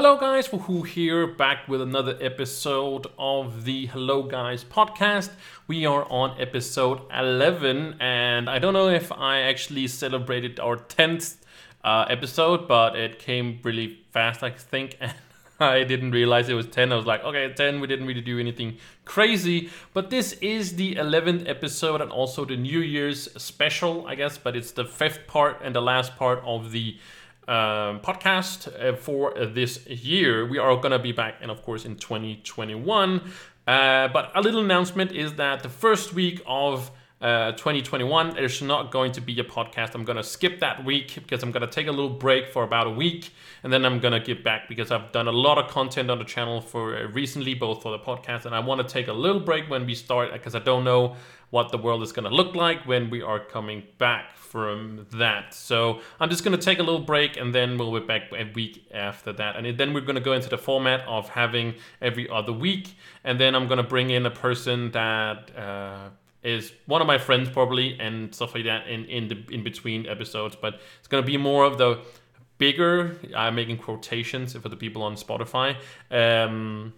Hello, guys. Wahoo here, back with another episode of the Hello Guys podcast. We are on episode 11, and I don't know if I actually celebrated our 10th uh, episode, but it came really fast, I think. And I didn't realize it was 10. I was like, okay, 10, we didn't really do anything crazy. But this is the 11th episode and also the New Year's special, I guess, but it's the fifth part and the last part of the um, podcast uh, for this year. We are going to be back, and of course, in 2021. Uh, but a little announcement is that the first week of uh, 2021, there's not going to be a podcast. I'm going to skip that week because I'm going to take a little break for about a week and then I'm going to get back because I've done a lot of content on the channel for uh, recently, both for the podcast and I want to take a little break when we start because I don't know what the world is going to look like when we are coming back from that. So I'm just going to take a little break and then we'll be back a week after that. And then we're going to go into the format of having every other week. And then I'm going to bring in a person that. Uh, is one of my friends probably and stuff like that in in the in between episodes but it's going to be more of the bigger i'm making quotations for the people on spotify um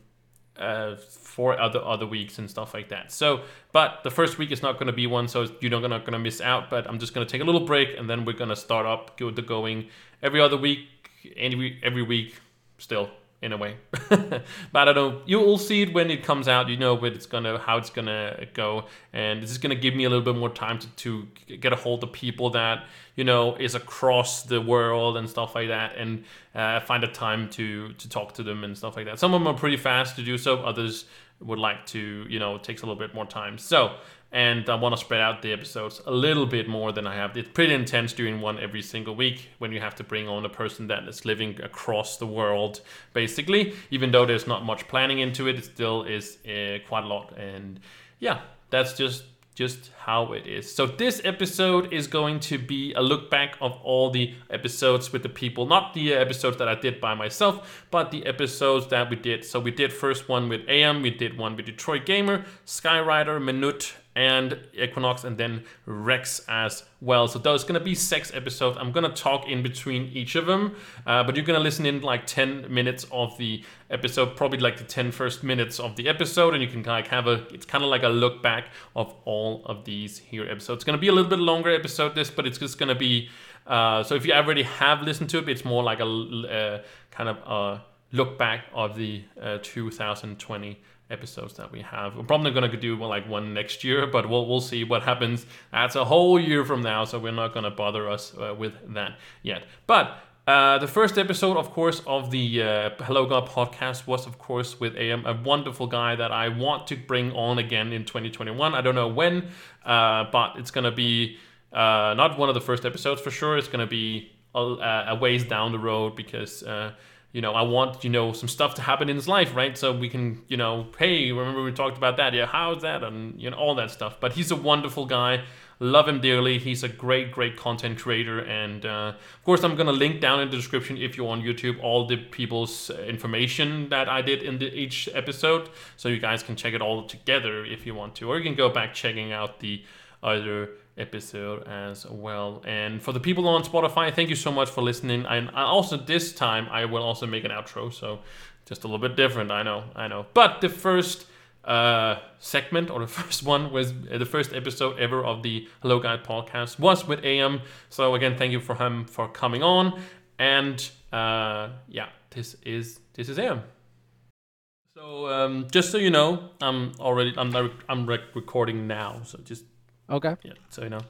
uh, for other other weeks and stuff like that. So, but the first week is not going to be one, so you're not going to miss out. But I'm just going to take a little break, and then we're going to start up, go the going every other week, every every week still in a way. but I don't know. You will see it when it comes out. You know what it's gonna, how it's gonna go, and this is gonna give me a little bit more time to, to get a hold of people that you know is across the world and stuff like that, and uh, find a time to to talk to them and stuff like that. Some of them are pretty fast to do so. Others would like to, you know, takes a little bit more time. So and I want to spread out the episodes a little bit more than I have. It's pretty intense doing one every single week when you have to bring on a person that is living across the world, basically. Even though there's not much planning into it, it still is uh, quite a lot. And yeah, that's just just how it is. So this episode is going to be a look back of all the episodes with the people, not the episodes that I did by myself, but the episodes that we did. So we did first one with AM, we did one with Detroit Gamer, Skyrider, Minute, and Equinox and then Rex as well. So there's gonna be six episodes. I'm gonna talk in between each of them, uh, but you're gonna listen in like 10 minutes of the episode, probably like the 10 first minutes of the episode, and you can like have a. It's kind of like a look back of all of these here episodes. It's gonna be a little bit longer episode this, but it's just gonna be. Uh, so if you already have listened to it, it's more like a uh, kind of a look back of the uh, 2020 episodes that we have. We're probably going to do like one next year, but we'll we'll see what happens. That's a whole year from now, so we're not going to bother us uh, with that yet. But uh, the first episode, of course, of the uh, Hello Guys podcast was, of course, with AM, a wonderful guy that I want to bring on again in 2021. I don't know when, uh, but it's going to be uh, not one of the first episodes for sure. It's going to be a, a, ways down the road because uh, you know, I want, you know, some stuff to happen in his life, right? So we can, you know, hey, remember we talked about that? Yeah, how's that? And, you know, all that stuff. But he's a wonderful guy. Love him dearly. He's a great, great content creator. And uh, of course, I'm going to link down in the description if you're on YouTube all the people's information that I did in the, each episode. So you guys can check it all together if you want to. Or you can go back checking out the other episode as well. And for the people on Spotify, thank you so much for listening. And also this time I will also make an outro, so just a little bit different. I know, I know. But the first uh, segment or the first one was uh, the first episode ever of the Hello Guys podcast was with AM. So again, thank you for him for coming on. And uh, yeah, this is this is AM. So um, just so you know, I'm already I'm I'm recording now. So just Okay. Yeah. So you know,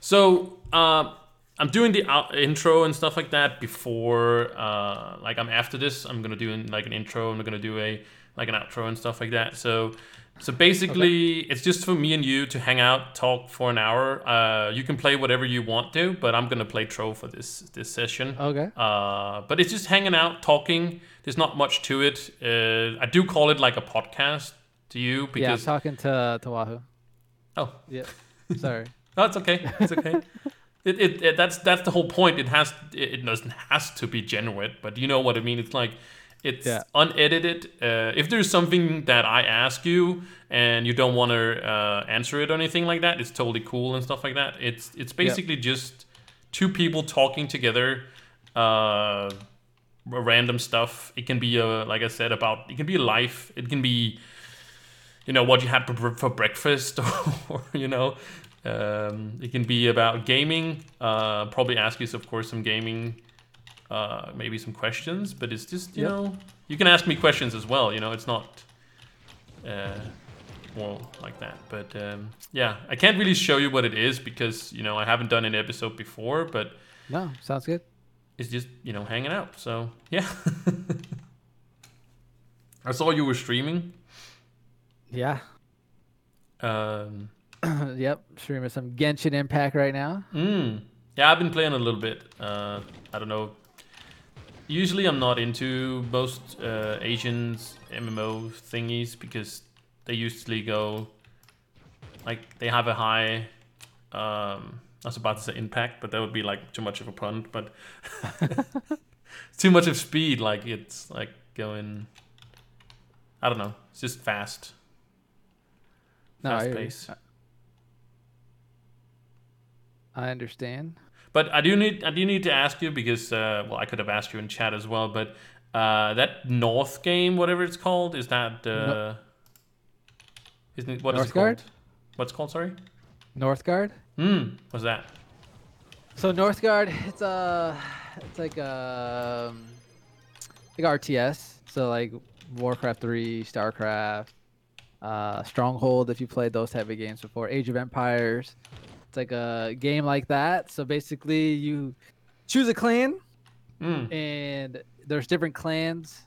so uh, I'm doing the out- intro and stuff like that before. Uh, like I'm after this, I'm gonna do an, like an intro. I'm gonna do a like an outro and stuff like that. So. So basically, okay. it's just for me and you to hang out, talk for an hour. Uh, you can play whatever you want to, but I'm gonna play Trove for this this session. Okay. Uh, but it's just hanging out, talking. There's not much to it. Uh, I do call it like a podcast to you because yeah, I'm talking to to Wahoo. Oh yeah. Sorry. no, it's okay. It's okay. it, it, it, that's that's the whole point. It has it doesn't has to be genuine, but you know what I mean. It's like it's yeah. unedited. Uh, if there's something that I ask you and you don't want to uh, answer it or anything like that, it's totally cool and stuff like that. It's it's basically just two people talking together. Uh, random stuff. It can be uh, like I said about it can be life. It can be you know what you had for, for breakfast or you know um, it can be about gaming. Uh, probably ask you of course some gaming uh, maybe some questions, but it's just you Yep. know you can ask me questions as well. You know, it's not uh, well like that. But um, yeah, I can't really show you what it is because you know I haven't done an episode before, but No, sounds good. it's just you know hanging out. So yeah, I saw you were streaming. Yeah. Um, yep. Streaming some Genshin Impact right now. Mm. Yeah, I've been playing a little bit. Uh, I don't know. Usually, I'm not into most uh, Asians MMO thingies because they usually go like they have a high. Um, I was about to say impact, but that would be like too much of a pun. But too much of speed. Like it's like going. I don't know. It's just fast. No, I Fast you. pace. I understand. But I do need I do need to ask you because uh, well I could have asked you in chat as well, but uh, that North game, whatever it's called, is that uh, isn't it, what is it called? What's it called? Sorry. Northgard. Hmm. What's that? So Northgard, it's a, it's like um, like RTS. So like Warcraft three, Starcraft, uh, Stronghold. If you played those type of games before, Age of Empires. It's like a game like that. So basically, you choose a clan, Hmm. and there's different clans.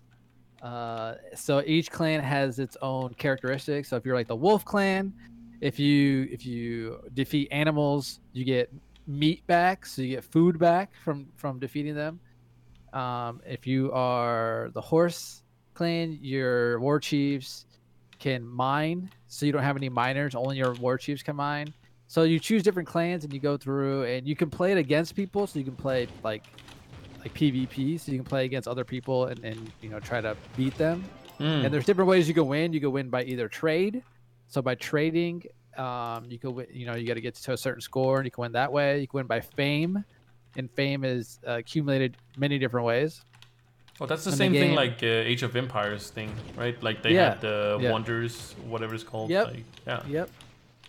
Uh, so each clan has its own characteristics. So if you're like the Wolf Clan, if you if you defeat animals, you get meat back, so you get food back from from defeating them. Um, if you are the Horse Clan, your war chiefs can mine, so you don't have any miners. Only your war chiefs can mine. So you choose different clans and you go through, and you can play it against people. So you can play like like PvP, so you can play against other people and, and you know try to beat them. Hmm. And there's different ways you can win. You can win by either trade. So by trading, um, you can win, you know you got to get to a certain score, and you can win that way. You can win by fame, and fame is uh, accumulated many different ways. Oh, that's the and the same thing like uh, Age of Empires thing, right? Like they Yeah, had the yeah. Wonders, whatever it's called. Yep. Like, yeah. Yep.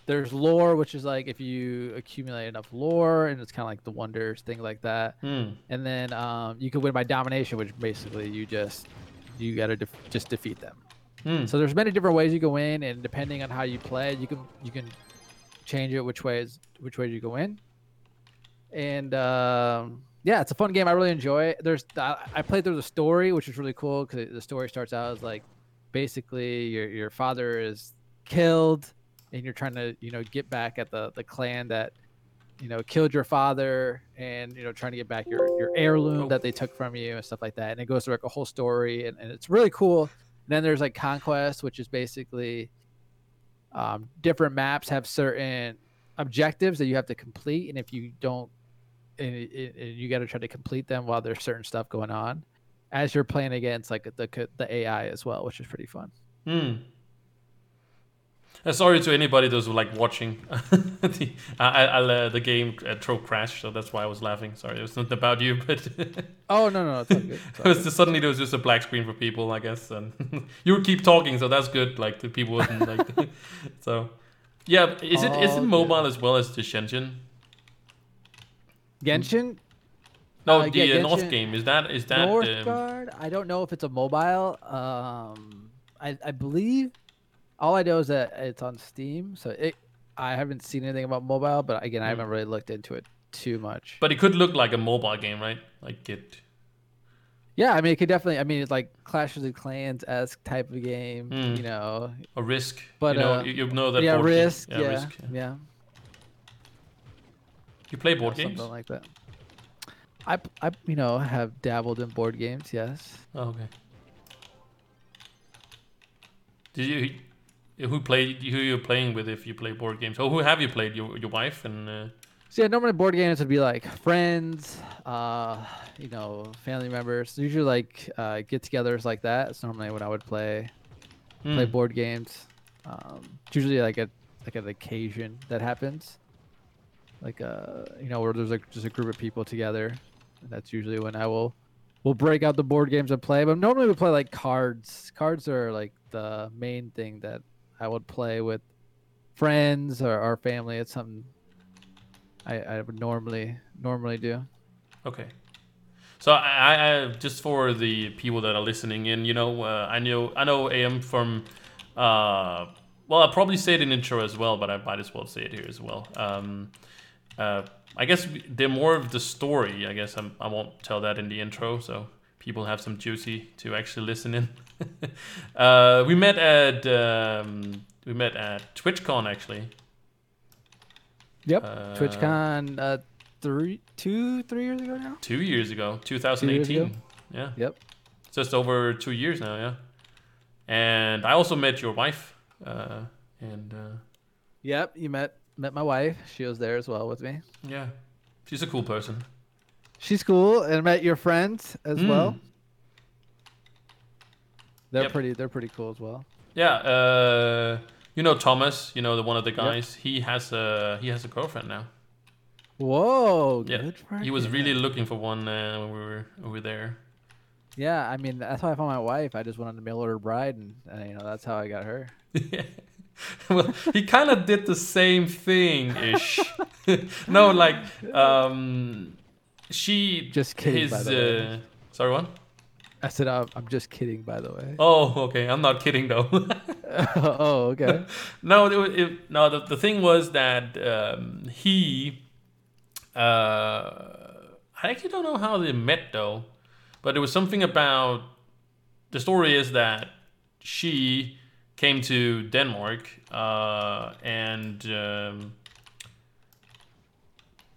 There's lore, which is like if you accumulate enough lore, and it's kind of like the wonders, thing like that. Hmm. And then um, you can win by domination, which basically you just you got to def- just defeat them. Hmm. So there's many different ways you can win, and depending on how you play, you can you can change it which ways which way you go in. And um, yeah, it's a fun game. I really enjoy it. There's I, played through the story, which is really cool because the story starts out as like basically your your father is killed, and you're trying to you know get back at the the clan that you know killed your father, and you know trying to get back your your heirloom that they took from you and stuff like that. And it goes through like a whole story, and, and it's really cool. And then there's like conquest, which is basically um, different maps have certain objectives that you have to complete, and if you don't, and, it- and you got to try to complete them while there's certain stuff going on, as you're playing against like the the AI as well, which is pretty fun. Hmm. Uh, sorry to anybody those who like watching the I, I, uh, the game uh, throw crash, so that's why I was laughing. Sorry, it was not about you, but Oh no no, no it's all good. It's it was just, suddenly there was just a black screen for people, I guess, and you would keep talking, so that's good. Like the people wouldn't like. so, yeah, is it is All it good. mobile as well as the Genshin? Genshin No, Uh, the yeah, uh, North game is that is that um, Northgard. I don't know if it's a mobile. Um, I I believe. All I know is that it's on Steam, so it. I haven't seen anything about mobile, but again, I Hmm. haven't really looked into it too much. but it could look like a mobile game, right? Like it. Yeah, I mean, it could definitely. I mean, it's like Clash of the Clans esque type of game. Mm. You know, A risk, But, you know, uh, you, know that yeah. Risk. Yeah, Risk. yeah, You play board games? something like that. I, I, you know, have dabbled in board games. Yes. Oh, okay. Did you who played? who you're playing with if you play board games? Oh, who have you played? Your your wife and uh, So yeah, normally board games would be like friends, uh, you know, family members. Usually like uh, get-togethers like that. It's normally when I would play play hmm. board games. Um, it's usually like a like an occasion that happens, like uh, you know, where there's like just a group of people together. And that's usually when I will we'll break out the board games and play. But normally we play like cards. Cards are like the main thing that I would play with friends or our family. It's something I, I would normally normally do. Okay. So I, I just for the people that are listening in, you know, uh, I know I know AM from. Uh, well, I'll probably say it in intro as well, but I might as well say it here as well. Um, uh, I guess they're more of the story. I guess I'm, I will not tell that in the intro, so people have some juicy to actually listen in. uh, we met at um, we met at TwitchCon actually. Yep, uh, TwitchCon uh, three, two, three years ago now. Two years ago, 2018. Years ago? Yeah. Yep. Just over two years now. Yeah. And I also met your wife. Uh, and. Uh, yep, you met met my wife. She was there as well with me. Yeah, she's a cool person. She's cool, and met your friends as mm. well. They're yep. pretty. They're pretty cool as well. Yeah. Uh, you know Thomas. You know the one of the guys. Yep. He has a he has a girlfriend now. Whoa! Yeah. He was really looking for one uh, when we were over there. Yeah, I mean that's how I found my wife. I just went on the mail order bride, and, and you know that's how I got her. well, he kind of did the same thing ish. no, like um, she just kidding. His, by the uh, way. sorry, what? I said I'm, I'm just kidding. By the way. Oh, okay. I'm not kidding though. oh, okay. no, it, it, no. The, the thing was that um, he. Uh, I actually don't know how they met though, but it was something about. The story is that she came to Denmark uh, and um,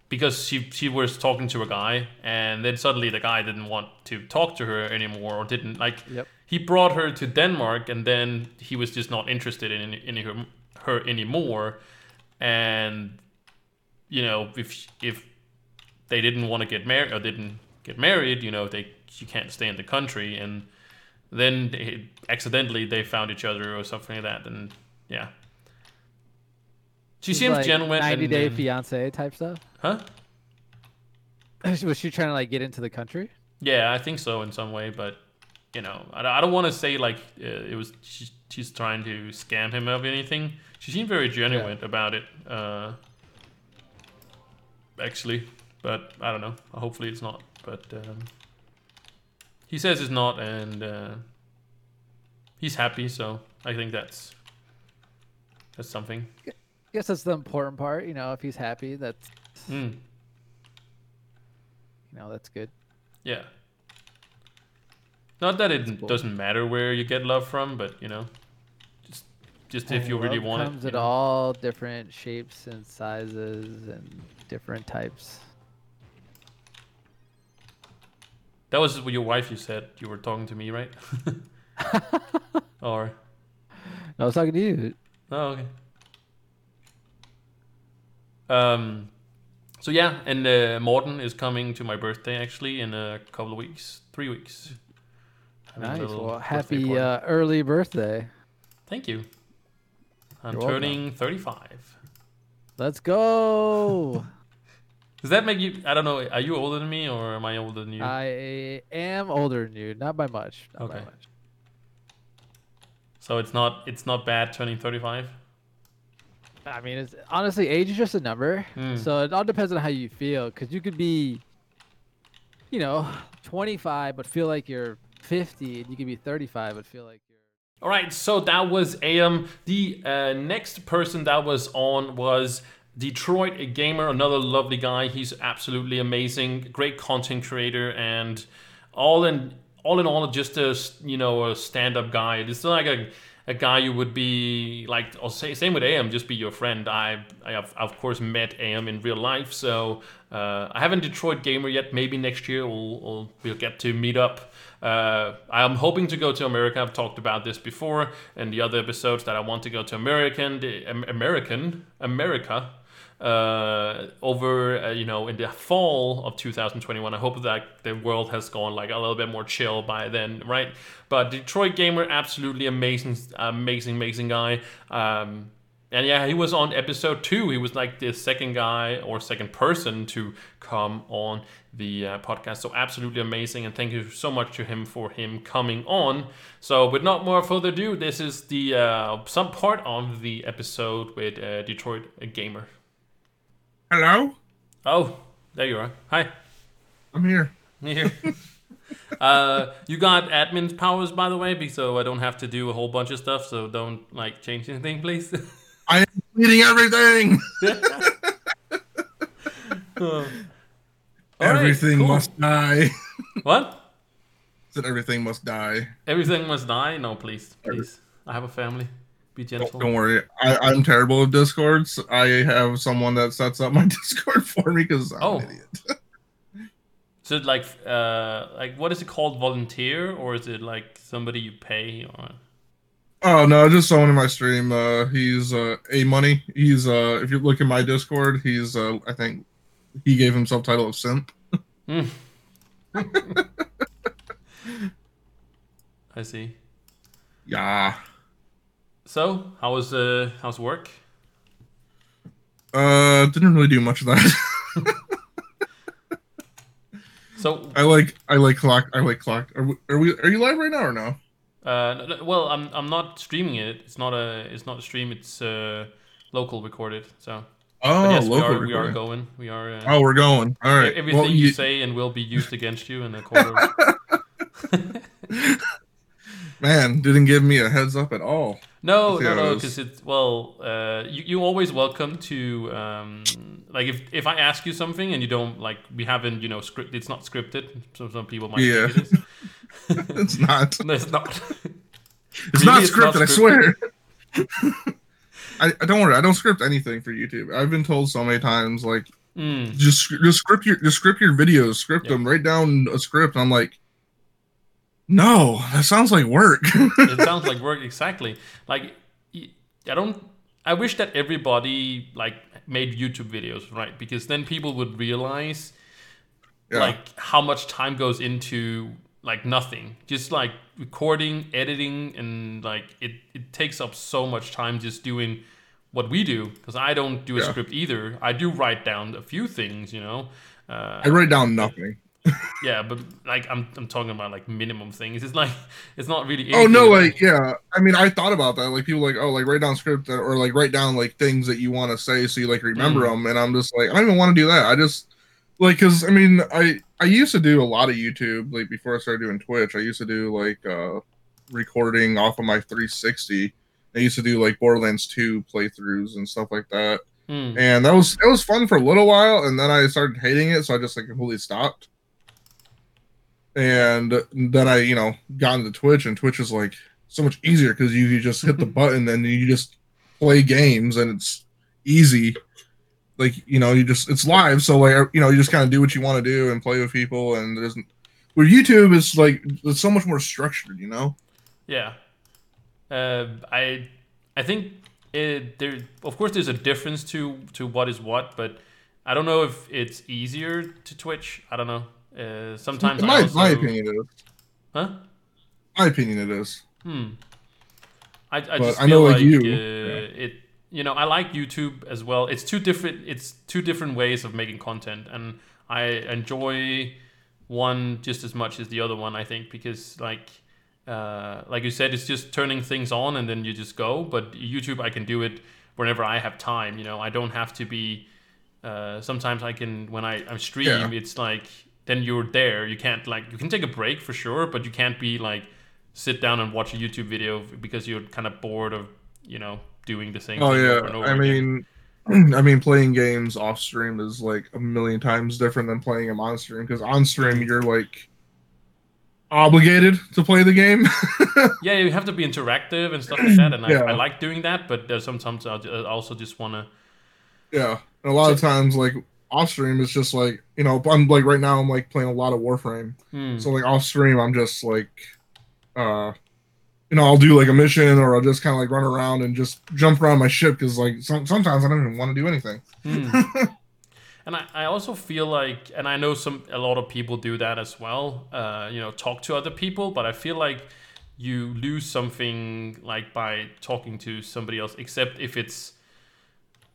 because she she was talking to a guy and then suddenly the guy didn't want to talk to her anymore or didn't like yep. he brought her to Denmark and then he was just not interested in, in her, her anymore and you know if if they didn't want to get married or didn't get married you know they she can't stay in the country and then they, accidentally they found each other or something like that, and yeah. She seems like genuine. Ninety and, Day and, Fiance type stuff. Huh? Was she trying to like get into the country? Yeah, I think so in some way, but you know, I, I don't want to say like uh, it was she, she's trying to scam him of anything. She seemed very genuine yeah. about it, uh, actually, but I don't know. Hopefully, it's not. But um, he says it's not, and uh, he's happy. So I think that's that's something. I guess that's the important part. You know, if he's happy, that's mm. you know that's good. Yeah. Not that it cool. doesn't matter where you get love from, but you know, just just and if you really want it. Comes in all different shapes and sizes and different types. That was your wife. You said you were talking to me, right? or I was talking to you. Oh, okay. Um, so yeah, and uh, Morten is coming to my birthday actually in a couple of weeks, three weeks. Nice. Well, happy uh, early birthday. Thank you. I'm You're turning welcome. 35. Let's go. Does that make you? I don't know. Are you older than me, or am I older than you? I am older than you, not by much. Not okay. By much. So it's not it's not bad turning thirty five. I mean, it's honestly age is just a number. Mm. So it all depends on how you feel, because you could be, you know, twenty five but feel like you're fifty, and you could be thirty five but feel like you're. All right, so that was AM. The uh, next person that was on was Detroit a Gamer, another lovely guy. He's absolutely amazing, great content creator, and all in all in all, just a you know a stand-up guy. It's not like a a guy you would be like I'll say same with AM just be your friend. I I have of course met AM in real life so uh, I haven't Detroit gamer yet. Maybe next year we'll we'll, we'll get to meet up. Uh, I'm hoping to go to America. I've talked about this before in the other episodes that I want to go to American American America uh, over uh, you know in the fall of 2021 i hope that the world has gone like a little bit more chill by then right but detroit gamer absolutely amazing amazing amazing guy um, and yeah, he was on episode two. He was like the second guy or second person to come on the uh, podcast. So absolutely amazing, and thank you so much to him for him coming on. So, with not more further ado, this is the uh, some part of the episode with uh, Detroit Gamer. Hello, Oh, there you are. Hi. I'm here. Here. uh, you got admin powers, by the way, so I don't have to do a whole bunch of stuff. So don't like change anything, please. I am deleting everything. Uh, all right, everything cool. must die. What? Said everything must die. Everything must die? No, please, please. I have a family. Be Don't, don't worry. I, I'm terrible with discords. I have someone that sets up my Discord for me because I'm Oh. an idiot. So like, uh, like what is it called? Volunteer, or is it like somebody you pay? Or Oh no, just someone in my stream. Uh, he's uh, a money. He's uh, if you look at my Discord, he's uh, I think he gave himself title of simp. Hmm. I see. Yeah. So how was uh how's work? Uh, didn't really do much of that. So I like I like clock. I like clock. Are we, are we are you live right now or no? Uh, no- no, well, I'm I'm not streaming it. It's not a it's not a stream. It's uh, local recorded. So Oh, but yes, we local are we are going. We are. Uh, Oh, we're going. All right. Everything Well, you you- say and will be used against you in a quarter. man didn't give me a heads up at all. No, no, no, because it's well, uh, you you always welcome to um, like if if I ask you something and you don't like we haven't you know script it's not scripted. So some people might Yeah. think it is. It's not. No, it's not. It's Really, not it's not scripted. I swear. I, I don't worry. I don't script anything for YouTube. I've been told so many times, like Mm, just just script your just script your videos, script Yeah. them, write down a script. I'm like, no, that sounds like work. it sounds like work exactly. Like I don't. I wish that everybody like made YouTube videos, right? Because then people would realize yeah. like how much time goes into like nothing just like recording editing and like it, it takes up so much time just doing what we do because i don't do a Yeah. script either i do write down a few things you know uh, I write down nothing. Yeah but like I'm, I'm talking about like minimum things it's like it's not really Oh no, like yeah. I mean, I thought about that. Like people like, oh, like write down script or like write down like things that you want to say so you like remember Mm. them. And I'm just like, I don't even want to do that. I just like because I mean, I I used to do a lot of YouTube like before I started doing Twitch. I used to do like uh recording off of my 360. I used to do like Borderlands 2 playthroughs and stuff like that. Hmm. And that was it was fun for a little while, and then I started hating it, so I just like completely stopped. And then I, you know, got into Twitch, and Twitch is like so much easier because you, you just hit the button and you just play games, and it's easy. Like you know, you just it's live, so like you know, you just kind of do what you want to do and play with people, and there's where YouTube is like it's so much more structured, you know. Yeah, uh, I I think it, there. Of course, there's a difference to to what is what, but I don't know if it's easier to Twitch. I don't know. Uh, sometimes In I my, also, my opinion, it is. huh? My opinion, it is. Hmm. I, I But just I feel know, like, like you- uh, yeah. it. You know, I like YouTube as well. It's two different. It's two different ways of making content, and I enjoy one just as much as the other one. I think because like. Uh, like you said, it's just turning things on and then you just go. But YouTube, I can do it whenever I have time. You know, I don't have to be. Uh, sometimes I can when I, I stream, Yeah. it's like then you're there. You can't like you can take a break for sure, but you can't be like sit down and watch a YouTube video because you're kind of bored of you know doing the same. Oh thing yeah, over and over I again. mean, I mean, playing games off stream is like a million times different than playing them on stream because on stream you're like obligated to play the game. yeah, you have to be interactive and stuff like that, and Yeah. I, I like doing that. But there's sometimes I I also just want to. yeah, and a lot of times like off stream it's just like you know I'm like right now I'm like playing a lot of Warframe, Hmm. so like off stream I'm just like, uh, you know I'll do like a mission or I'll just kind of like run around and just jump around my ship because like some, sometimes I don't even want to do anything. Hmm. and I, I also feel like and i know some a lot of people do that as well uh, you know talk to other people but i feel like you lose something like by talking to somebody else except if it's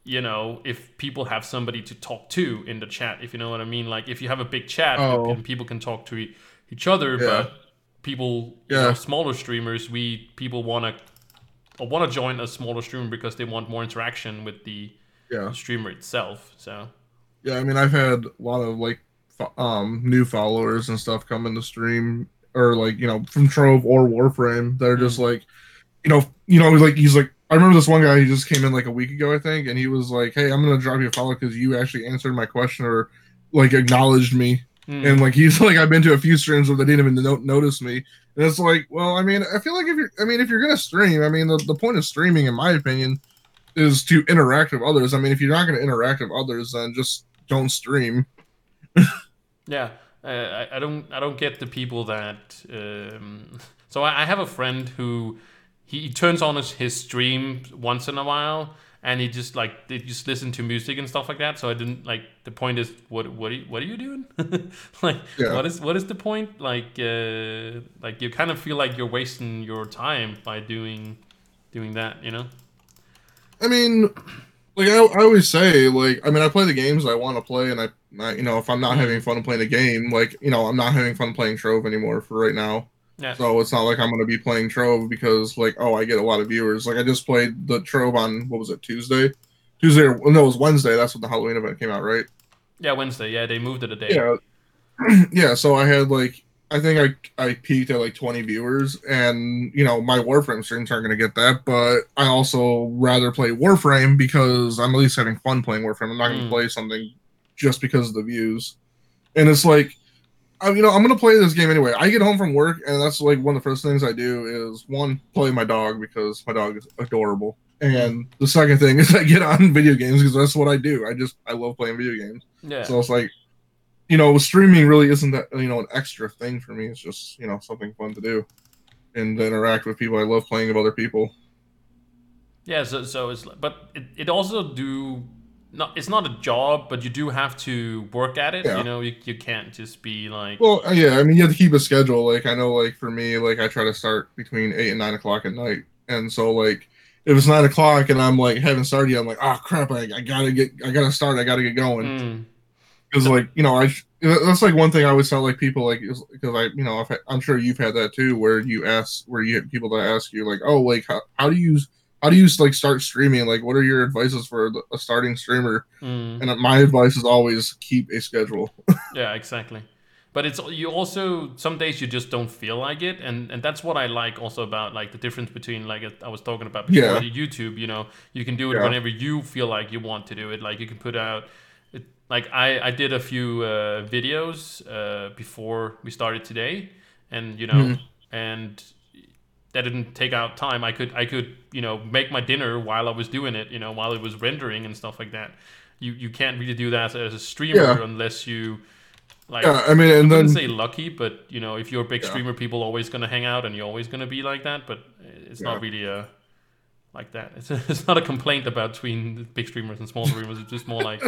you know, if people have somebody to talk to in the chat, if you know what I mean. Like if you have a big chat Oh. and people can talk to e- each other, Yeah. but people, you know, smaller streamers, we people want to want to join a smaller streamer because they want more interaction with the Yeah. streamer itself. So Yeah, I mean, I've had a lot of like fo- um new followers and stuff come in the stream or like you know from Trove or Warframe that are just like, you know, you know, like he's like I remember this one guy he just came in like a week ago I think and he was like, hey, I'm gonna drop you a follow because you actually answered my question or like acknowledged me. Hmm, and like he's like I've been to a few streams where they didn't even no- notice me. And it's like well I mean I feel like if you're I mean if you're gonna stream I mean the, the point of streaming in my opinion is to interact with others. I mean if you're not gonna interact with others then just don't stream. Yeah, uh, I, I don't I don't get the people that. Um, so I, I have a friend who he, he turns on his, his stream once in a while, and he just like they just listen to music and stuff like that. So I didn't like the point is what what are you, what are you doing? like Yeah. what is what is the point? Like uh, like you kind of feel like you're wasting your time by doing doing that, you know? I mean like I, I always say like I mean I play the games I want to play and I, I you know if I'm not Mhm. having fun playing a game like you know I'm not having fun playing Trove anymore for right now Yeah. So it's not like I'm gonna be playing Trove because like oh I get a lot of viewers. Like I just played the Trove on what was it Tuesday, Tuesday or no it was Wednesday. That's when the Halloween event came out, right? Yeah, Wednesday. Yeah, they moved it a day. Yeah, yeah. So I had like I think I I peaked at like 20 viewers, and you know my Warframe streams aren't gonna get that, but I also rather play Warframe because I'm at least having fun playing Warframe. I'm not gonna Mm. play something just because of the views, and it's like. I, you know, I'm gonna play this game anyway. I get home from work, and that's like one of the first things I do is one play my dog because my dog is adorable, and the second thing is I get on video games because that's what I do. I just I love playing video games. Yeah. So it's like, you know, streaming really isn't that you know an extra thing for me. It's just you know something fun to do, and to interact with people. I love playing with other people. Yeah, so, so it's but it, it also do not it's not a job, but you do have to work at it. Yeah. You know, you, you can't just be like Well, uh, yeah, I mean, you have to keep a schedule. Like I know, like for me, like I try to start between eight and nine o'clock at night, and so like if it's nine o'clock and I'm like haven't started yet, I'm like, oh crap, I, I gotta get, I gotta start, I gotta get going. mm, because like you know I that's like one thing I always tell like people like because I you know I've had, I'm sure you've had that too where you ask where you have people that ask you like oh like how, how do you how do you like start streaming like what are your advices for a starting streamer mm, and my advice is always keep a schedule yeah, exactly. But it's you also some days you just don't feel like it, and and that's what I like also about like the difference between like I was talking about before Yeah. YouTube. You know, you can do it Yeah. whenever you feel like you want to do it. Like you can put out. It, like I, I did a few uh, videos uh, before we started today, and you know, Mhm. and that didn't take out time. I could I could you know make my dinner while I was doing it. You know, while it was rendering and stuff like that. You you can't really do that as a streamer Yeah. unless you like yeah I mean and wouldn't then say lucky, but you know, if you're a big Yeah. streamer, people are always gonna hang out, and you're always gonna be like that. But it's not really uh like that. It's it's not a complaint about between big streamers and small streamers. It's just more like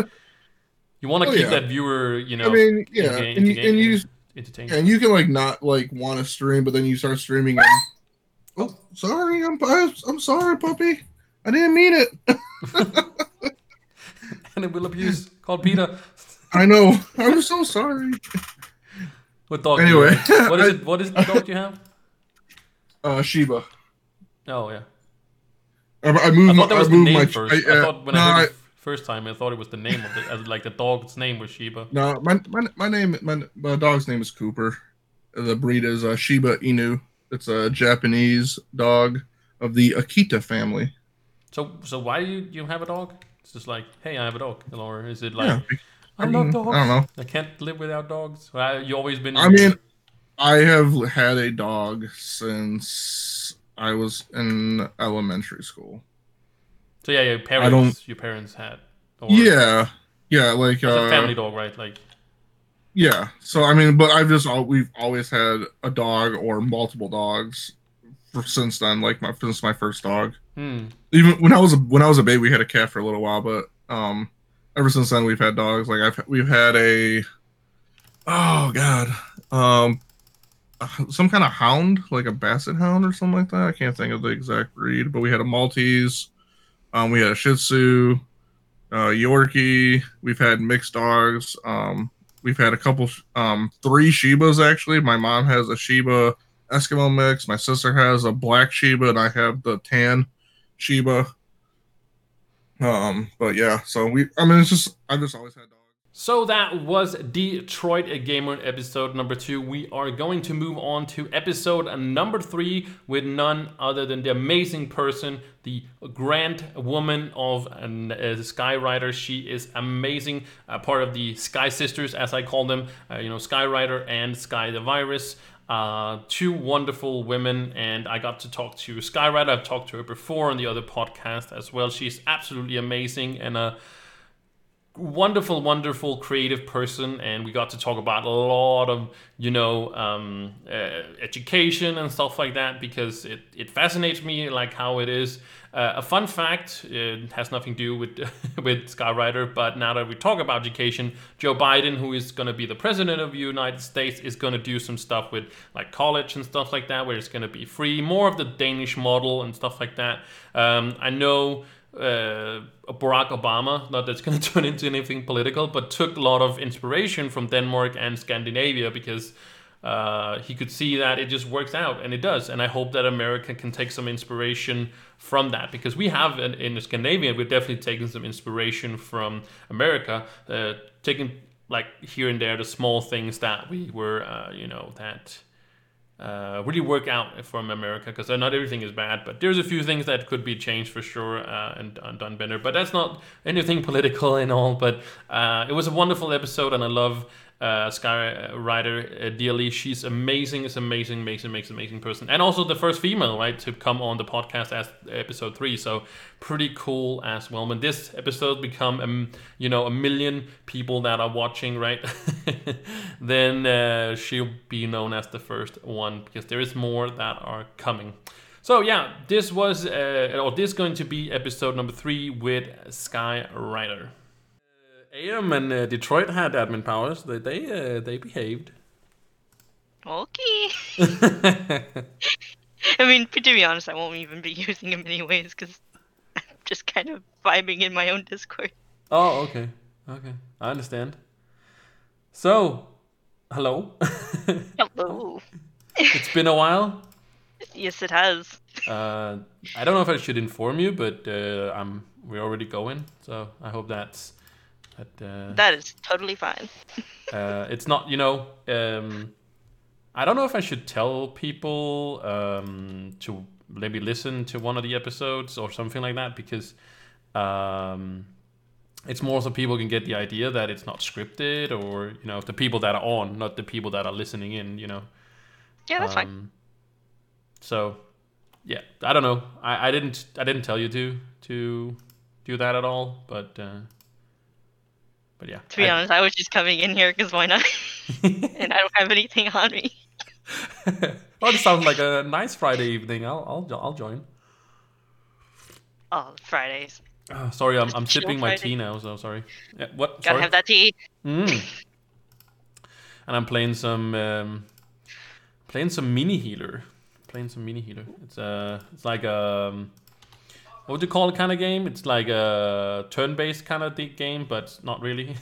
you want to Oh, keep yeah. that viewer, you know, I mean yeah and you, and you entertained. and you can like not like want to stream but then you start streaming and oh sorry I'm I'm, sorry puppy I didn't mean it and it will abuse called Peter. I know I'm so sorry What dog? Anyway, do what is I- it? What is the dog you have? uh Shiba. Oh yeah, I, I I moved. thought that my, was I the name my. first. I, I uh, thought when no, I I, heard it first time, I thought it was the name of it, as like the dog's name was Sheba. no, my, my my name my, my dog's name is Cooper. The breed is uh, Shiba Inu. It's a Japanese dog of the Akita family. So so why do you, you have a dog? It's just like, hey, I have a dog, or is it like, yeah, I love mean, dogs. I don't know. I can't live without dogs. You always been. I mean, I have had a dog since I was in elementary school. so yeah, your parents, your parents had. Or, Yeah, yeah, like uh, a family dog, right? Like, Yeah. So I mean, but I've just all we've always had a dog or multiple dogs for, since then. Like my since my first dog. hmm. Even when I was a, when I was a baby, we had a cat for a little while, but um, ever since then we've had dogs. Like I've we've had a oh god um some kind of hound like a basset hound or something like that. I can't think of the exact breed, but we had a Maltese. Um, we had a Shih Tzu. uh, Yorkie. We've had mixed dogs. Um, we've had a couple, um, three Shibas actually. My mom has a Shiba Eskimo mix. My sister has a black Shiba, and I have the tan Shiba. Um, but yeah, so we. I mean, it's just I've just always had. So that was Detroit a Gamer episode number two. We are going to move on to episode number three with none other than the amazing person, the grand woman of uh, Skyrider. She is amazing, uh, part of the Sky Sisters, as I call them. Uh, you know, Skyrider and Sky the Virus. Uh, two wonderful women, and I got to talk to Skyrider. I've talked to her before on the other podcast as well. She's absolutely amazing and a wonderful, wonderful creative person, and we got to talk about a lot of you know um, uh, education and stuff like that because it, it fascinates me like how it is. Uh, a fun fact, it has nothing to do with with Skyrider, but now that we talk about education, Joe Biden, who is going to be the president of the United States, is going to do some stuff with like college and stuff like that, where it's going to be free, more of the Danish model and stuff like that. Um, I know uh, Barack Obama, not that's going to turn into anything political, but took a lot of inspiration from Denmark and Scandinavia because uh, he could see that it just works out, and it does. And I hope that America can take some inspiration from that because we have in, in Scandinavia, we've definitely taken some inspiration from America, uh, taking like here and there the small things that we were, uh, you know, that uh, really work out from America because not everything is bad, but there's a few things that could be changed for sure uh, and, and, done better. But that's not anything political and all. But uh, it was a wonderful episode, and I love uh, Sky Rider uh, dearly. She's amazing. It's amazing, amazing, amazing, amazing person, and also the first female right to come on the podcast as episode three. So pretty cool as well. When this episode become um, you know a million people that are watching, right, then uh, she'll be known as the first one because there is more that are coming. So yeah, this was uh, or this is going to be episode number three with Sky Rider. AM and uh, Detroit had admin powers. They they uh, they behaved. Okay. I mean, to be honest, I won't even be using them anyways because I'm just kind of vibing in my own Discord. Oh, okay, okay, I understand. So, hello. Hello. it's been a while. Yes, it has. Uh, I don't know if I should inform you, but uh, I'm we're already going, so I hope that's that. Uh, that is totally fine. uh, it's not, you know. Um, I don't know if I should tell people um, to maybe listen to one of the episodes or something like that because um, it's more so people can get the idea that it's not scripted or you know the people that are on, not the people that are listening in. You know. Yeah, that's um, fine. So, yeah, I don't know. I, I didn't I didn't tell you to to do that at all, but uh, but yeah. To be I, honest, I was just coming in here because why not? and I don't have anything on me. well, it sounds like a nice Friday evening. I'll I'll I'll join. Oh, Fridays. Oh, sorry, I'm I'm sipping my tea now. So sorry. Yeah, what? Gotta sorry? have that tea. Mm. And I'm playing some um, playing some mini healer. Playing some mini healer. It's uh it's like um what would you call it kind of game? It's like a turn-based kind of game, but not really.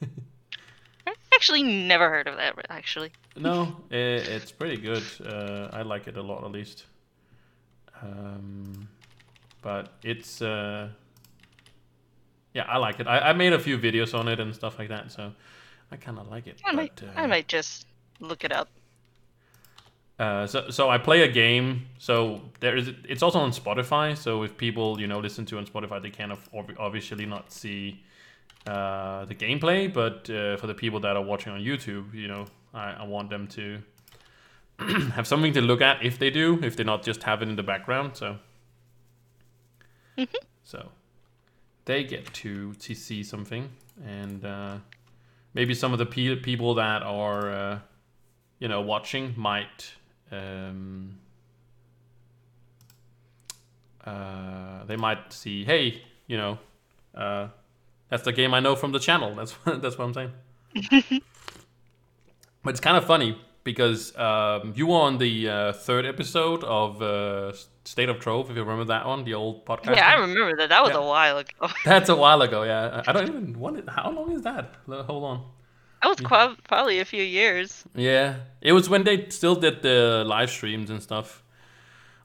I actually never heard of that. Actually, no, i it's pretty good. Uh, I like it a lot, at least. Um, but it's uh, yeah, I like it. I, I made a few videos on it and stuff like that, so I kind of like it. I might, but, I uh, might just look it up. Uh, so so I play a game. So there is it's also on Spotify. So if people you know listen to on Spotify, they can of- obviously not see uh, the gameplay. But uh, for the people that are watching on YouTube, you know, I, I want them to have something to look at if they do, if they not just have it in the background. So so they get to to see something, and uh, maybe some of the pe- people that are. Uh, you know, watching might um, uh, they might see, hey, you know, uh, that's the game I know from the channel. That's that's what I'm saying. but it's kind of funny because um, you were on the uh, third episode of uh, State of Trove, if you remember that one, the old podcast. Yeah, I remember that. That was Yeah. a while ago. That's a while ago. Yeah, I don't even want it. How long is that? Hold on. That was qua- probably a few years. Yeah, it was when they still did the live streams and stuff.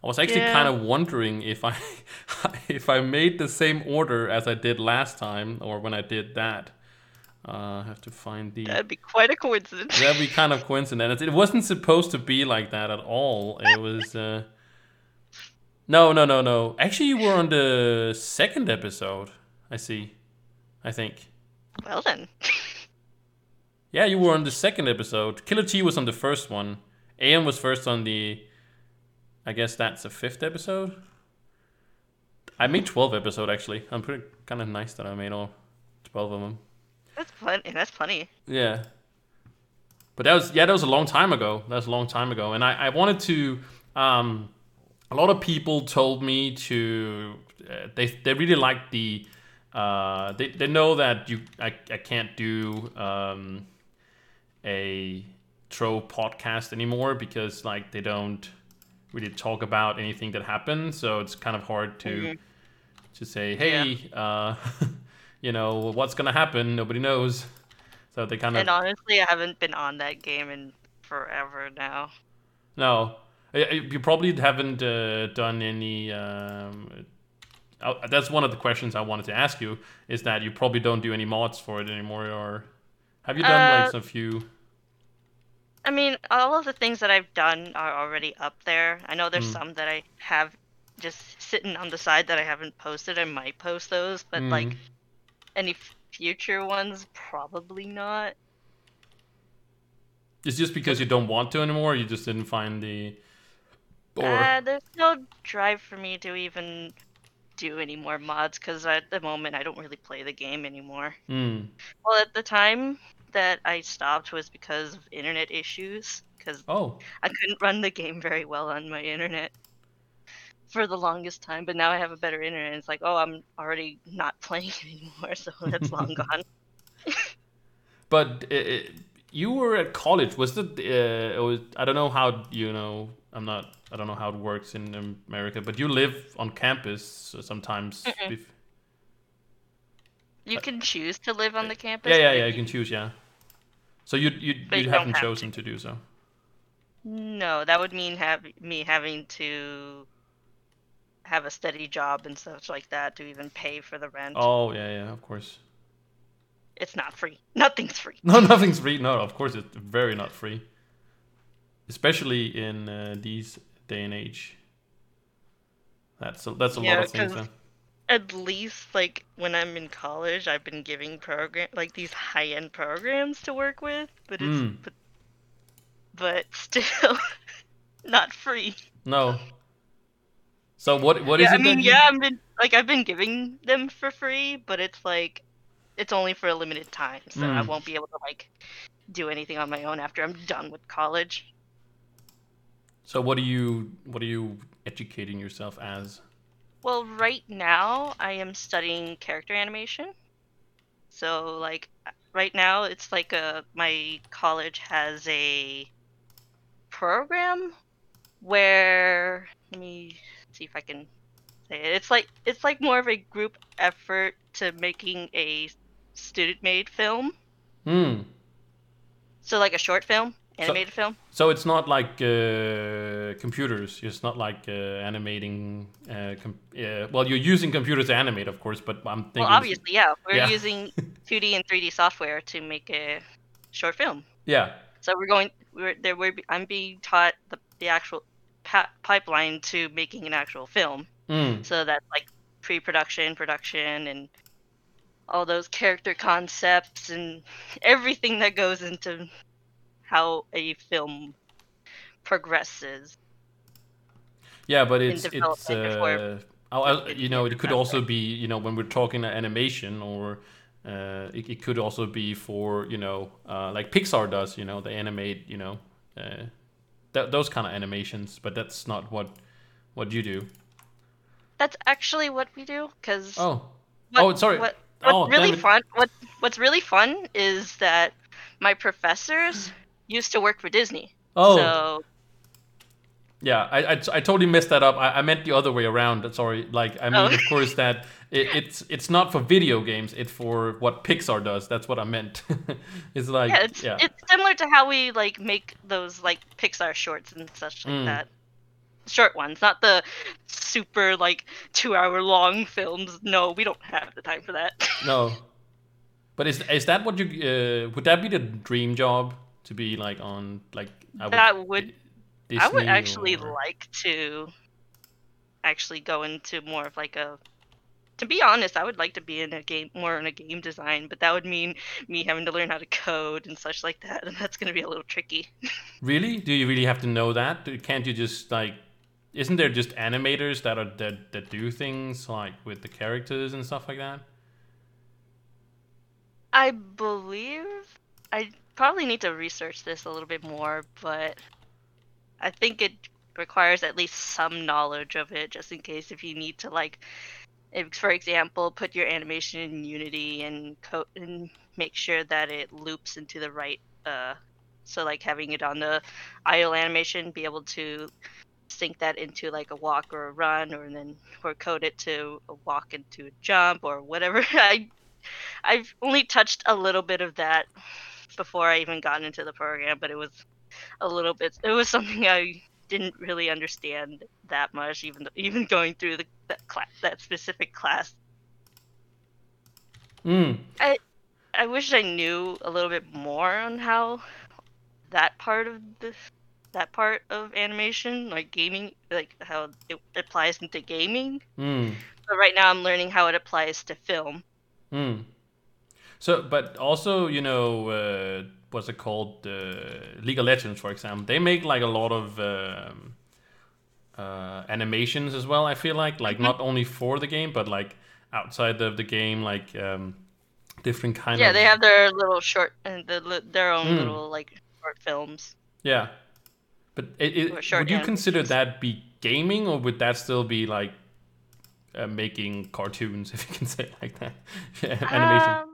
I was actually Yeah. kind of wondering if I if I made the same order as I did last time or when I did that. Uh, I have to find the. That'd be quite a coincidence. That'd be kind of coincidence. It wasn't supposed to be like that at all. It was. Uh... No, no, no, no. Actually, you were on the second episode. I see. I think. well then. Yeah, you were on the second episode. Killer T was on the first one. AM was first on the. I guess that's the fifth episode. I made twelve episode actually. I'm pretty kind of nice that I made all twelve of them. That's plenty. That's plenty. Yeah. But that was yeah, that was a long time ago. That was a long time ago, and I, I wanted to. Um, a lot of people told me to. Uh, they they really like the. Uh, they they know that you I, I can't do um, a Trove podcast anymore because like they don't really talk about anything that happened, so it's kind of hard to Mhm. to say hey uh, you know what's gonna happen? Nobody knows. So they kind of And honestly, I haven't been on that game in forever now. no. You probably haven't uh, done any um, uh, that's one of the questions i wanted to ask you is that you probably don't do any mods for it anymore or have you done like a few I mean, all of the things that I've done are already up there. I know there's Mm. some that I have just sitting on the side that I haven't posted. I might post those, but like Mm. any f- future ones, probably not. it's just because you don't want to anymore or you just didn't find the or Uh, there's no drive for me to even do any more mods because at the moment I don't really play the game anymore. Mm. Well, at the time that I stopped was because of internet issues because oh I couldn't run the game very well on my internet for the longest time. But now I have a better internet. It's like, oh, I'm already not playing anymore, so that's long gone. But uh, you were at college. Was it? Uh, was, I don't know how you know. I'm not. I don't know how it works in America. But you live on campus sometimes. Mm-mm. You can choose to live on the campus. yeah, yeah, yeah. You can choose. Yeah. So you you you haven't have chosen to do so. No, that would mean have me having to have a steady job and such like that to even pay for the rent. Oh yeah, yeah. Of course. It's not free. Nothing's free. No, nothing's free. No, of course it's very not free. Especially in uh, these day and age. That's a, that's a Yeah, lot of things. Then. At least like when I'm in college, I've been giving program like these high-end programs to work with, but it's Mm. but, but still not free. No. So what what is yeah, I it? mean, that you- yeah, I've been like I've been giving them for free, but it's like it's only for a limited time, so I Mm. won't be able to like do anything on my own after I'm done with college. So what are you what are you educating yourself as? Well, right now I am studying character animation. So like right now it's like a my college has a program where let me see if I can say it. It's like it's like more of a group effort to making a student made film. Hmm. So like a short film, animated film. So it's not like uh, computers. It's not like uh, animating. Uh, com- uh, well, you're using computers to animate, of course, but I'm thinking. Well, obviously, yeah, we're Yeah. using 2D and 3D software to make a short film. Yeah. So we're going. We're there. We're. I'm being taught the the actual pa- pipeline to making an actual film. Mm. So that's like pre-production, production, and all those character concepts and everything that goes into how a film progresses. Yeah, but it's it's uh, oh, uh, you know it could also be you know when we're talking animation or uh, it, it could also be for you know uh, like Pixar does you know they animate you know uh, th- those kind of animations but that's not what what you do That's actually what we do. Cause oh what, oh sorry What, what's oh really fun? What What's really fun is that my professors used to work for Disney. Oh, So yeah. I, I, I totally messed that up. I, I meant the other way around. Sorry. Like I mean, Oh. of course that it, it's it's not for video games. It's for what Pixar does. That's what I meant. it's like yeah, it's yeah. it's similar to how we like make those like Pixar shorts and such like Mm. that. Short ones, not the super like two hour long films. No, we don't have the time for that. No. But is is that what you uh, would that be the dream job to be like on like I would, That would- I would actually or- like to actually go into more of like a to be honest, I would like to be in a game more in a game design, but that would mean me having to learn how to code and such like that, and that's gonna be a little tricky. Really? Do you really have to know that? Can't you just like isn't there just animators that are that, that do things like with the characters and stuff like that? I believe I probably need to research this a little bit more, but I think it requires at least some knowledge of it, just in case if you need to like, if for example, put your animation in Unity and code and make sure that it loops into the right. Uh, so like having it on the idle animation, be able to sync that into like a walk or a run, or then or code it to a walk into a jump or whatever. I I've only touched a little bit of that before I even got into the program, but it was a little bit. It was something I didn't really understand that much, even even going through the that class, that specific class. Mm. I wish I knew a little bit more on how that part of the that part of animation, like gaming, like how it applies into gaming. Mm. But right now, I'm learning how it applies to film. Mm. So, but also, you know, uh, what's it called? Uh, League of Legends, for example. They make like a lot of um, uh, animations as well. I feel like, like not only for the game, but like outside of the game, like um, different kind of yeah, of. they have their little short and the, their own Mm. little like short films. Yeah, but it, it, would you consider that be gaming, or would that still be like uh, making cartoons, if you can say it like that? Yeah, animation. Um,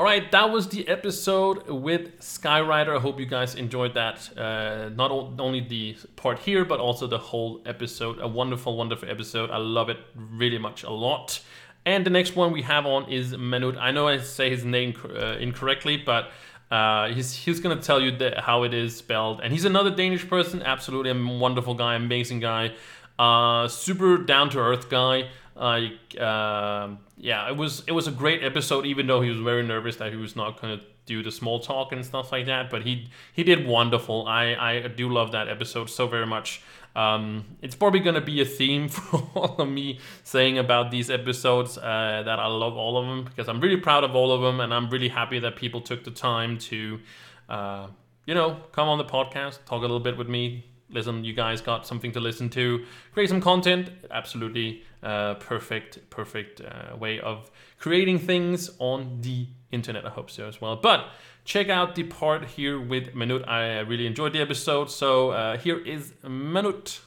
All right, that was the episode with Skyrider. I hope you guys enjoyed that. Uh, not only the part here, but also the whole episode. A wonderful, wonderful episode. I love it really much, a lot. And the next one we have on is Manut. I know I say his name uh, incorrectly, but uh, he's he's gonna tell you the, how it is spelled. And he's another Danish person. Absolutely a wonderful guy, amazing guy, uh, super down to earth guy. Like um yeah, it was it was a great episode. Even though he was very nervous that he was not gonna do the small talk and stuff like that, but he he did wonderful. I I do love that episode so very much. Um, it's probably gonna be a theme for all of me saying about these episodes uh, that I love all of them because I'm really proud of all of them and I'm really happy that people took the time to, uh, you know, come on the podcast, talk a little bit with me. Listen, you guys got something to listen to, create some content. Absolutely uh, perfect, perfect uh, way of creating things on the internet. I hope so as well. But check out the part here with Manut. I really enjoyed the episode. So uh, here is Manut.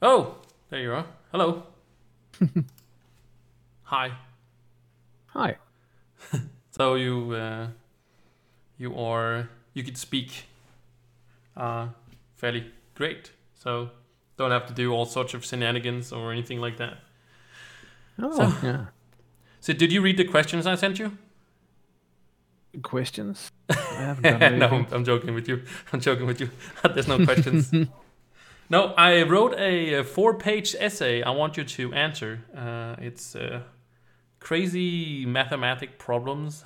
Oh, there you are. Hello. Hi. Hi. So you uh, you are you could speak uh, fairly great. So don't have to do all sorts of shenanigans or anything like that. Oh, So- yeah. So did you read the questions I sent you? Questions? I haven't done no. I'm, joking with you. I'm joking with you. There's no questions. no, I wrote a, four-page essay. I want you to answer. Uh, it's uh, crazy mathematic problems.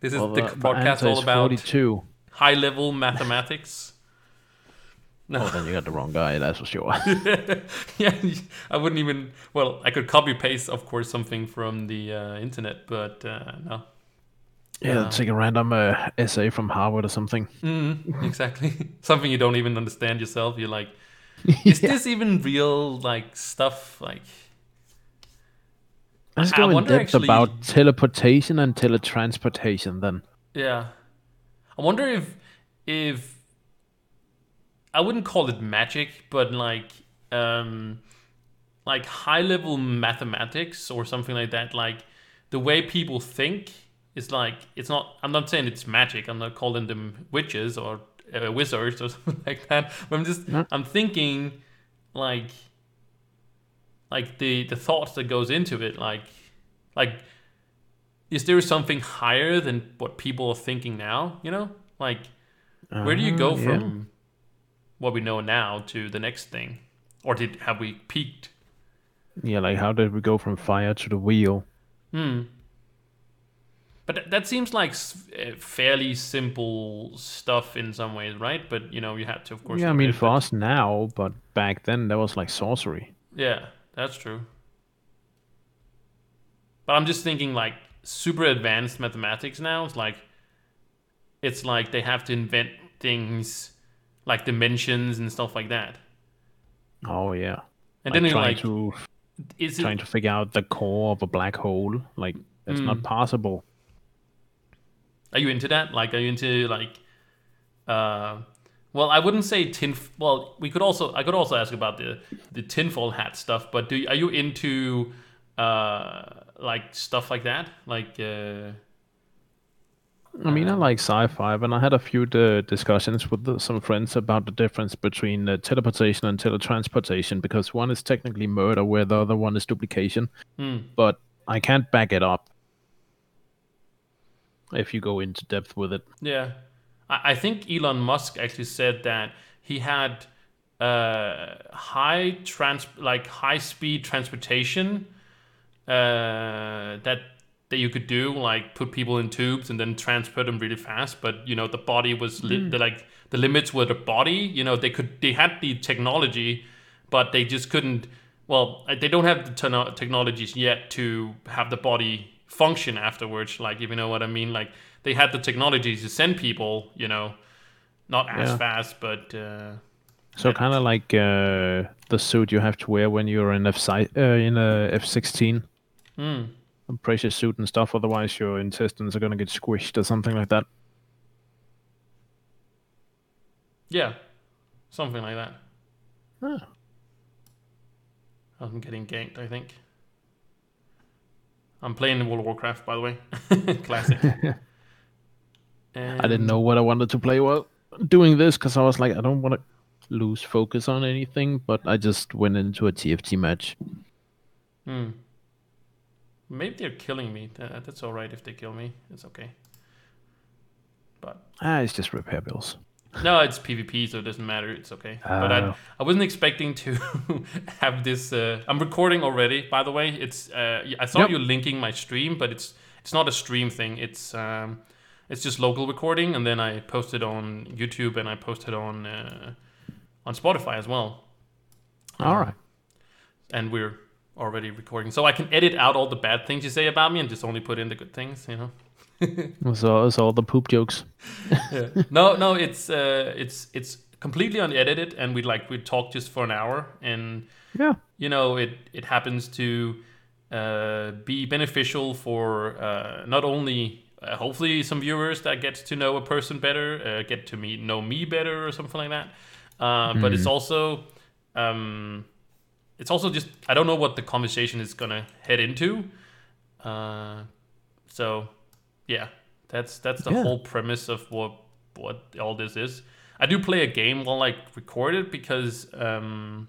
this is Well, the my podcast all about 42. high-level mathematics. Oh, then you got the wrong guy, that's for sure. yeah, I wouldn't even. Well, I could copy paste, of course, something from the uh, internet, but uh, no. yeah, Yeah. take a random uh, essay from Harvard or something. Mm, exactly. something you don't even understand yourself. You're like, is this even real? Like stuff? Like, Let's I go in depth actually- about teleportation and teletransportation then. yeah. I wonder if if I wouldn't call it magic, but like um like high level mathematics or something like that. Like the way people think is like it's not. I'm not saying it's magic. I'm not calling them witches or uh, wizards or something like that. But I'm just. I'm thinking like like the the thoughts that goes into it like like is there something higher than what people are thinking now you know like where do you go Ah, yeah. from what we know now to the next thing or did have we peaked Yeah, like how did we go from fire to the wheel? Hmm. But th- that seems like s- uh, fairly simple stuff in some ways, right? But you know, you had to, of course. yeah, I mean for us now, but back then that was like sorcery. Yeah, that's true. But I'm just thinking like super advanced mathematics now. It's like it's like they have to invent things like dimensions and stuff like that. Oh yeah. And like then trying like, to is it trying to figure out the core of a black hole. Like that's Mm. not possible. Are you into that? Like, are you into like, uh, well, I wouldn't say tin. Well, we could also, I could also ask about the the tinfoil hat stuff. But do are you into uh like stuff like that? Like, uh, I mean, I like sci-fi, and I had a few uh, discussions with the, some friends about the difference between uh, teleportation and teletransportation because one is technically murder, where the other one is duplication. hmm, But I can't back it up if you go into depth with it. yeah. I, I think Elon Musk actually said that he had uh high trans like high speed transportation uh that that you could do like put people in tubes and then transport them really fast but you know the body was li- the, like the limits were the body you know they could they had the technology but they just couldn't well they don't have the techno- technologies yet to have the body function afterwards like if you know what i mean like they had the technologies to send people you know not as Yeah. fast but uh So Yeah. kind of like uh, the suit you have to wear when you're in F uh, in a F-16, mm, pressure suit and stuff. Otherwise, your intestines are gonna get squished or something like that. yeah something like that Ah. i'm getting ganked i think i'm playing world of warcraft by the way classic I didn't know what I wanted to play while doing this because I was like, I don't want to lose focus on anything, but I just went into a TFT match. Hmm. Maybe they're killing me. That's all right if they kill me. It's okay. But Ah, it's just repair bills. no, it's PvP, so it doesn't matter. It's okay. but I. I wasn't expecting to have this. Uh, I'm recording already, by the way. It's uh, I saw Yep. you linking my stream, but it's it's not a stream thing. It's um, it's just local recording, and then I post it on YouTube and I post it on uh, on Spotify as well. All right. and we're already recording. So I can edit out all the bad things you say about me and just only put in the good things, you know. So it's all the poop jokes. no, no, it's uh, it's it's completely unedited, and we like we talk just for an hour, and Yeah. you know it it happens to uh, be beneficial for uh, not only uh, hopefully some viewers that get to know a person better, uh, get to meet know me better or something like that. Uh, But it's also um, it's also just I don't know what the conversation is gonna head into. Uh, so yeah, that's that's the Yeah. whole premise of what what all this is. I do play a game while I record it because um,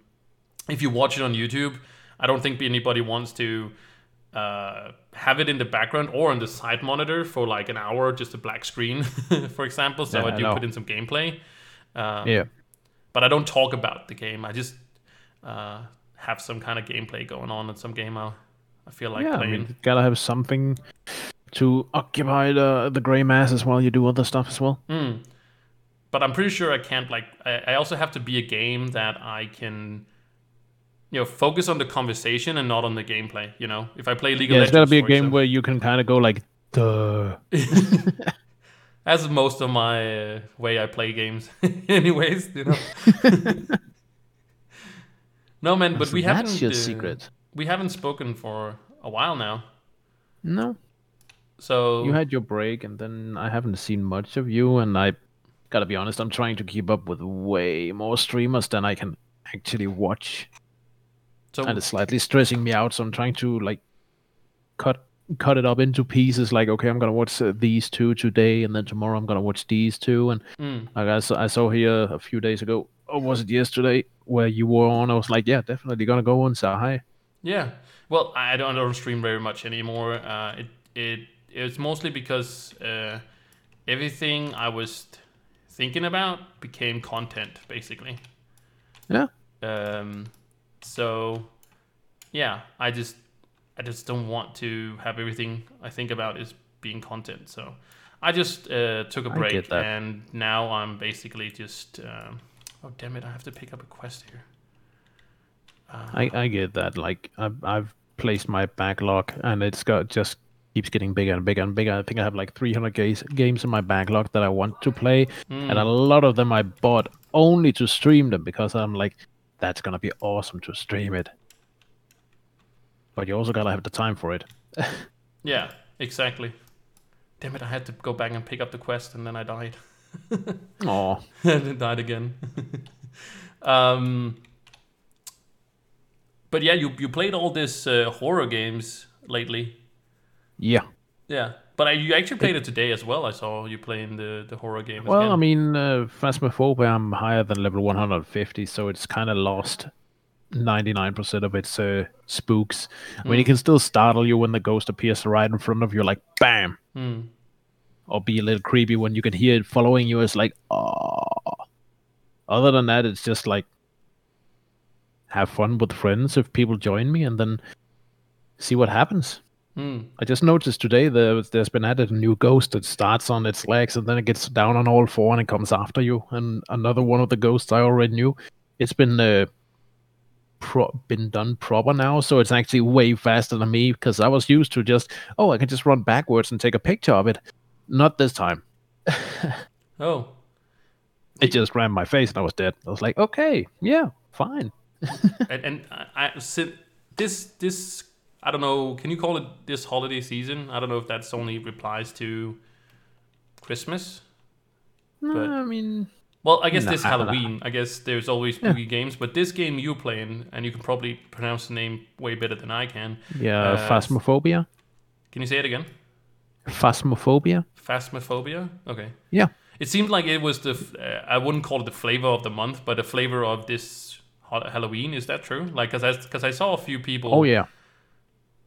if you watch it on YouTube, I don't think anybody wants to uh, have it in the background or on the side monitor for like an hour, just a black screen, for example. So Yeah, I I do know. put in some gameplay. Um, Yeah. but I don't talk about the game. I just uh, have some kind of gameplay going on in some game I, I feel like yeah, I playing. mean, you gotta have something to occupy the the gray masses while you do other stuff as well. Mm. But I'm pretty sure I can't like. I, I also have to be a game that I can, you know, focus on the conversation and not on the gameplay. You know, if I play League Yeah, of it's gotta be a game example- where you can kind of go like, duh. That's most of my uh, way I play games, anyways. You know. no man, but So we that's haven't. That's your uh, secret. We haven't spoken for a while now, No, so you had your break, and then I haven't seen much of you. And I gotta be honest, I'm trying to keep up with way more streamers than I can actually watch, so and it's slightly stressing me out. So I'm trying to like cut cut it up into pieces. Like, okay, I'm gonna watch uh, these two today, and then tomorrow I'm gonna watch these two. And Mm. like I I saw here a few days ago, or was it yesterday, where you were on? I was like, yeah, definitely gonna go on say hi. Yeah. Well, I don't, I don't stream very much anymore. Uh, it it it's mostly because uh, everything I was thinking about became content, basically. Yeah. Um. So, yeah, I just I just don't want to have everything I think about is being content. So, I just uh, took a break, and now I'm basically just. Um, oh damn it! I have to pick up a quest here. Uh, I, I get that. Like I've, I've placed my backlog, and it's got just keeps getting bigger and bigger and bigger. I think I have like 300 games games in my backlog that I want to play, and a mm, lot of them I bought only to stream them because I'm like, that's gonna be awesome to stream it. But you also gotta have the time for it. Yeah, exactly. Damn it, I had to go back and pick up the quest and then I died. Oh, and then died again. um, but yeah, you, you played all this uh, horror games lately. yeah. Yeah. But I, you actually played it today as well. I saw you playing the, the horror game. Well, again. I mean, uh, Phasmophobia, I'm higher than level 150, so it's kind of lost 99% of its uh, spooks. I mean, it can still startle you when the ghost appears right in front of you, like bam, Hmm. Or be a little creepy when you can hear it following you. It's like, oh. Other than that, it's just like have fun with friends if people join me, and then see what happens. Hmm. I just noticed today there, there's been added a new ghost that starts on its legs and then it gets down on all four and it comes after you. And another one of the ghosts I already knew. It's been uh, pro- been done proper now, so it's actually way faster than me because I was used to just oh I can just run backwards and take a picture of it. Not this time. Oh. It just ran my face and I was dead. I was like, okay, yeah, fine. and and I, I si- this this I don't know. Can you call it this holiday season? I don't know if that's only replies to Christmas. No, But- I mean, Well, I guess this Nah, nah. Halloween. I guess there's always Yeah. spooky games, but this game you're playing, and you can probably pronounce the name way better than I can. yeah, Uh, phasmophobia. Can you say it again? Phasmophobia. Phasmophobia. Okay. Yeah. It seemed like it was the. Uh, I wouldn't call it the flavor of the month, but the flavor of this Halloween. Is that true? Like, cause I, cause I saw a few people. Oh yeah,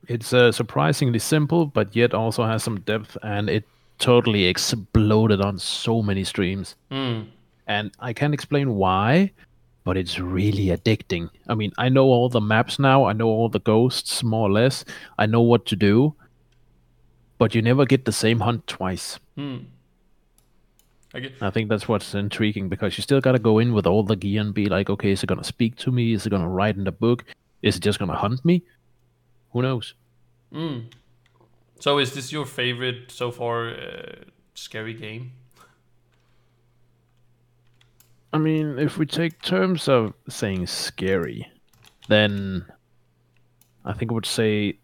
it's uh, surprisingly simple, but yet also has some depth, and it totally exploded on so many streams. Mm, And I can't explain why, but it's really addicting. I mean, I know all the maps now. I know all the ghosts more or less. I know what to do, but you never get the same hunt twice. mm. I get. I think that's what's intriguing because you still got to go in with all the gear and be like, okay, is it gonna speak to me? Is it gonna write in the book? Is it just gonna hunt me? Who knows? Mm. So, is this your favorite so far? Uh, scary game. I mean, if we take terms of saying scary, then I think I would say,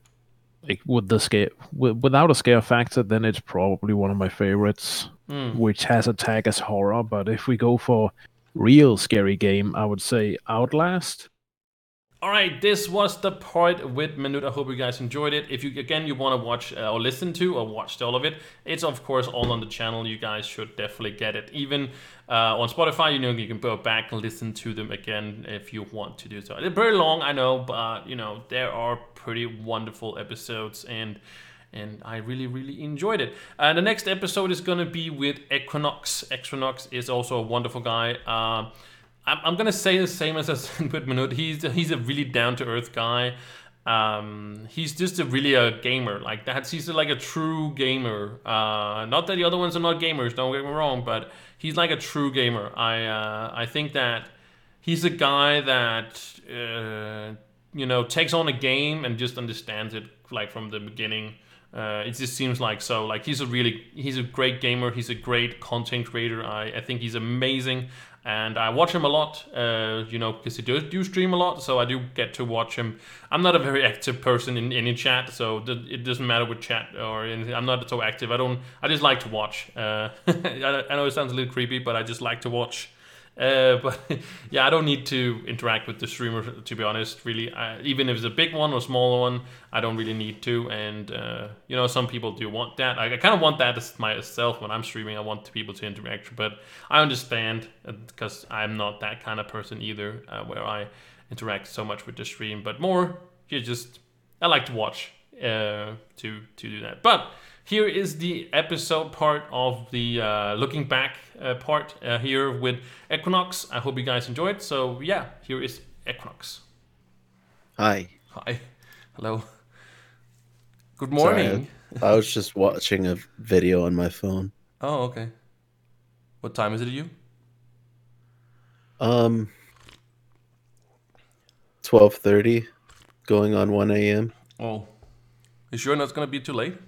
like, with the scare, wi- without a scare factor, then it's probably one of my favorites, Mm. which has a tag as horror. But if we go for real scary game, I would say Outlast. All right, this was the part with Minute. I hope you guys enjoyed it. If you again you want to watch uh, or listen to or watch all of it, it's of course all on the channel. You guys should definitely get it. Even uh, on Spotify, you know you can go back and listen to them again if you want to do so. They're very long, I know, but you know there are pretty wonderful episodes and. And I really, really enjoyed it. Uh, the next episode is going to be with Equinox. Equinox is also a wonderful guy. Uh, I'm, I'm gonna say the same as I said with Minut. He's he's a really down to earth guy. Um, he's just a really a gamer like that. He's like a true gamer. Uh, not that the other ones are not gamers. Don't get me wrong, but he's like a true gamer. I uh, I think that he's a guy that uh, you know takes on a game and just understands it like from the beginning. Uh, it just seems like so. Like he's a really he's a great gamer. He's a great content creator. I, I think he's amazing, and I watch him a lot. Uh, you know, because he does do stream a lot, so I do get to watch him. I'm not a very active person in any chat, so th- it doesn't matter with chat or anything. I'm not so active. I don't. I just like to watch. Uh, I, I know it sounds a little creepy, but I just like to watch Uh, but yeah, I don't need to interact with the streamer to be honest. Really, I, even if it's a big one or smaller one, I don't really need to. And uh, you know, some people do want that. I, I kind of want that as myself when I'm streaming. I want people to interact, but I understand because I'm not that kind of person either, uh, where I interact so much with the stream. But more, you just I like to watch uh, to to do that. But here is the episode part of the uh, looking back uh, part uh, here with Equinox. I hope you guys enjoyed. So yeah, here is Equinox. Hi. Hi, hello. Good Sorry, morning. I was just watching a video on my phone. Oh, okay. What time is it? You? Um, twelve thirty, going on one a.m. Oh, you sure not gonna be too late?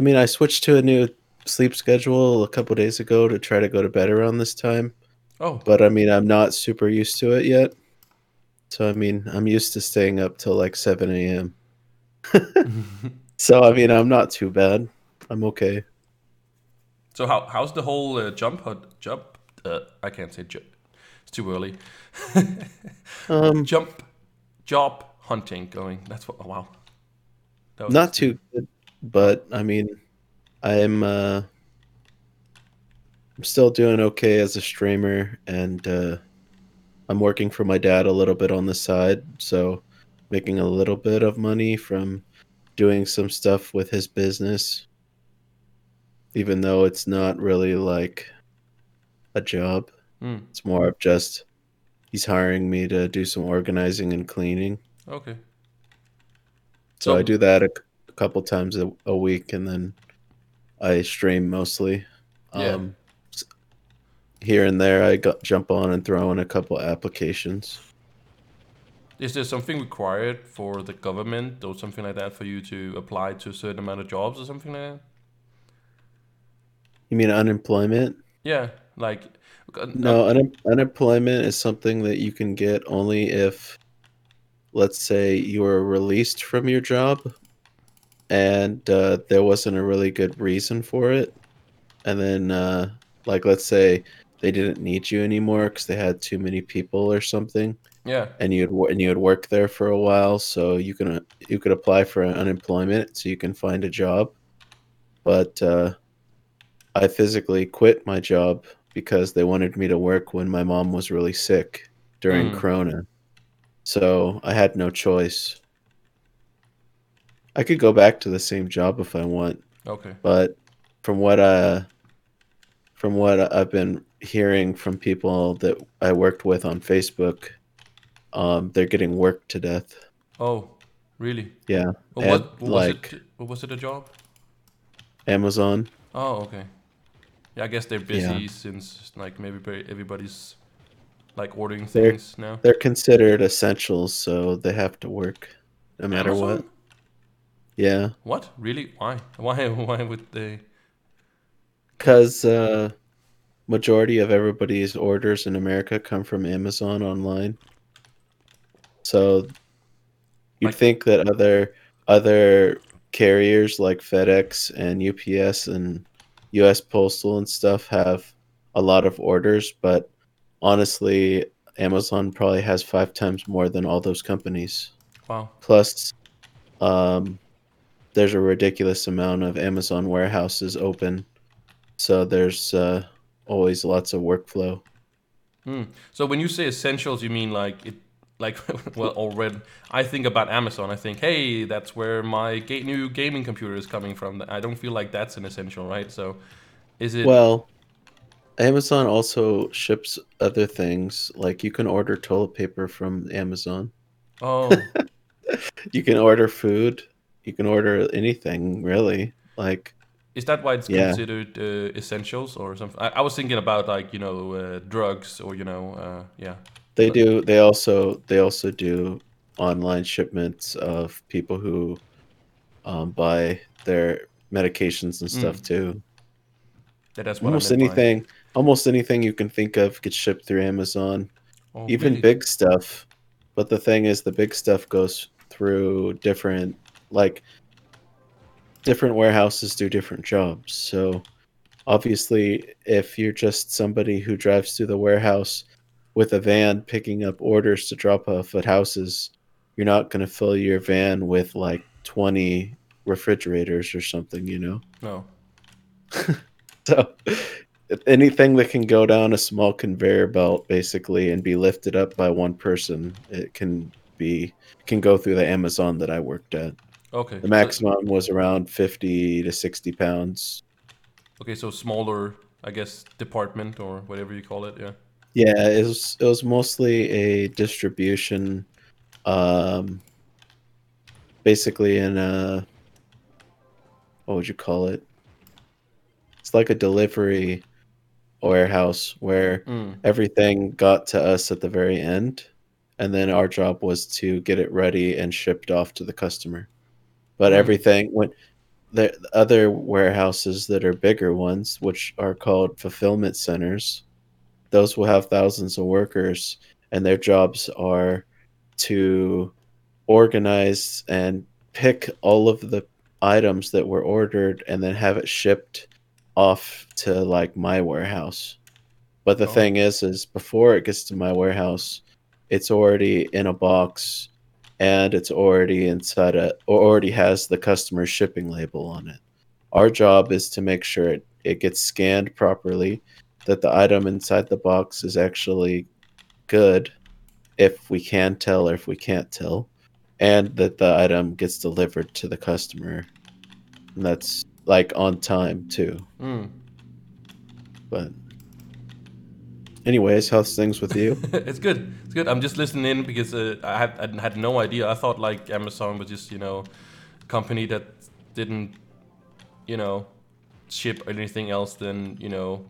I mean, I switched to a new sleep schedule a couple days ago to try to go to bed around this time, Oh, but I mean, I'm not super used to it yet. So I mean, I'm used to staying up till like seven a.m. So I mean, I'm not too bad. I'm okay. so how how's the whole uh, jump hunt jump? Uh, I can't say jump. It's too early. Um, jump job hunting going. That's what. Oh, wow. That not too good, but I mean, I'm uh, I'm still doing okay as a streamer, and uh, I'm working for my dad a little bit on the side, so making a little bit of money from doing some stuff with his business, even though it's not really like a job. Mm, It's more of just he's hiring me to do some organizing and cleaning. okay. So, So- I do that a, couple times a, a week, and then I stream mostly. Yeah. Um, here and there, I got, jump on and throw in a couple applications. Is there something required for the government or something like that for you to apply to a certain amount of jobs or something like that? You mean unemployment? Yeah, like uh, No, un- unemployment is something that you can get only if, let's say, you are released from your job and uh, there wasn't a really good reason for it. And then, uh, like, let's say they didn't need you anymore because they had too many people or something, yeah. and you'd and you'd work there for a while, so you can uh, you could apply for unemployment so you can find a job. But uh, I physically quit my job because they wanted me to work when my mom was really sick during Mm. Corona. So I had no choice. I could go back to the same job if I want, Okay. but from what uh from what I've been hearing from people that I worked with on Facebook, um, they're getting worked to death. Oh, really? Yeah, Well, what, was like- it? What was it a job? Amazon. Oh, okay. Yeah, I guess they're busy Yeah. since like maybe everybody's like ordering They're- things now. They're considered essentials, so they have to work no matter what. Yeah, What? Really? Why? Why? Why would they? because uh, majority of everybody's orders in America come from Amazon online. So you'd Like- think that other other carriers like FedEx and UPS and US Postal and stuff have a lot of orders, but honestly, Amazon probably has five times more than all those companies. Wow. Plus, um, there's a ridiculous amount of Amazon warehouses open, so there's uh, always lots of workflow. Hmm. So when you say essentials, you mean like it, like well, already. I think about Amazon. I think, hey, that's where my ga- new gaming computer is coming from. I don't feel like that's an essential, right? So, is it? Well, Amazon also ships other things. Like you can order toilet paper from Amazon. oh, You can order food. You can order anything really. Like is that why it's Yeah. considered uh, essentials or something? I, I was thinking about like you know uh, drugs or you know uh, yeah. they But- do. They also they also do online shipments of people who um, buy their medications and stuff Mm. too. That, that's what Almost meant by- anything. Almost anything you can think of gets shipped through Amazon. Oh, even really? big stuff but the thing is the big stuff goes through different like different warehouses do different jobs so obviously, if you're just somebody who drives through the warehouse with a van picking up orders to drop off at houses, you're not going to fill your van with like 20 refrigerators or something, you know? No. So anything that can go down a small conveyor belt basically and be lifted up by one person, it can be can go through the Amazon that I worked at. Okay. The maximum was around 50 to 60 pounds. Okay, so smaller, I guess, department or whatever you call it. Yeah. Yeah, it was it was mostly a distribution um basically in a what would you call it? It's like a delivery warehouse where Mm. everything got to us at the very end and then our job was to get it ready and shipped off to the customer but everything when the other warehouses that are bigger ones which are called fulfillment centers those will have thousands of workers and their jobs are to organize and pick all of the items that were ordered and then have it shipped off to like my warehouse. But the Oh. thing is is before it gets to my warehouse, it's already in a box and it's already inside a or already has the customer shipping label on it. Our job is to make sure it, it gets scanned properly, that the item inside the box is actually good if we can tell or if we can't tell, and that the item gets delivered to the customer. And that's like on time too. Mm. But anyways, how's things with you? it's good. It's good. I'm just listening in because uh, I, had, I had no idea. I thought like Amazon was just you know, a company that didn't, you know, ship anything else than you know,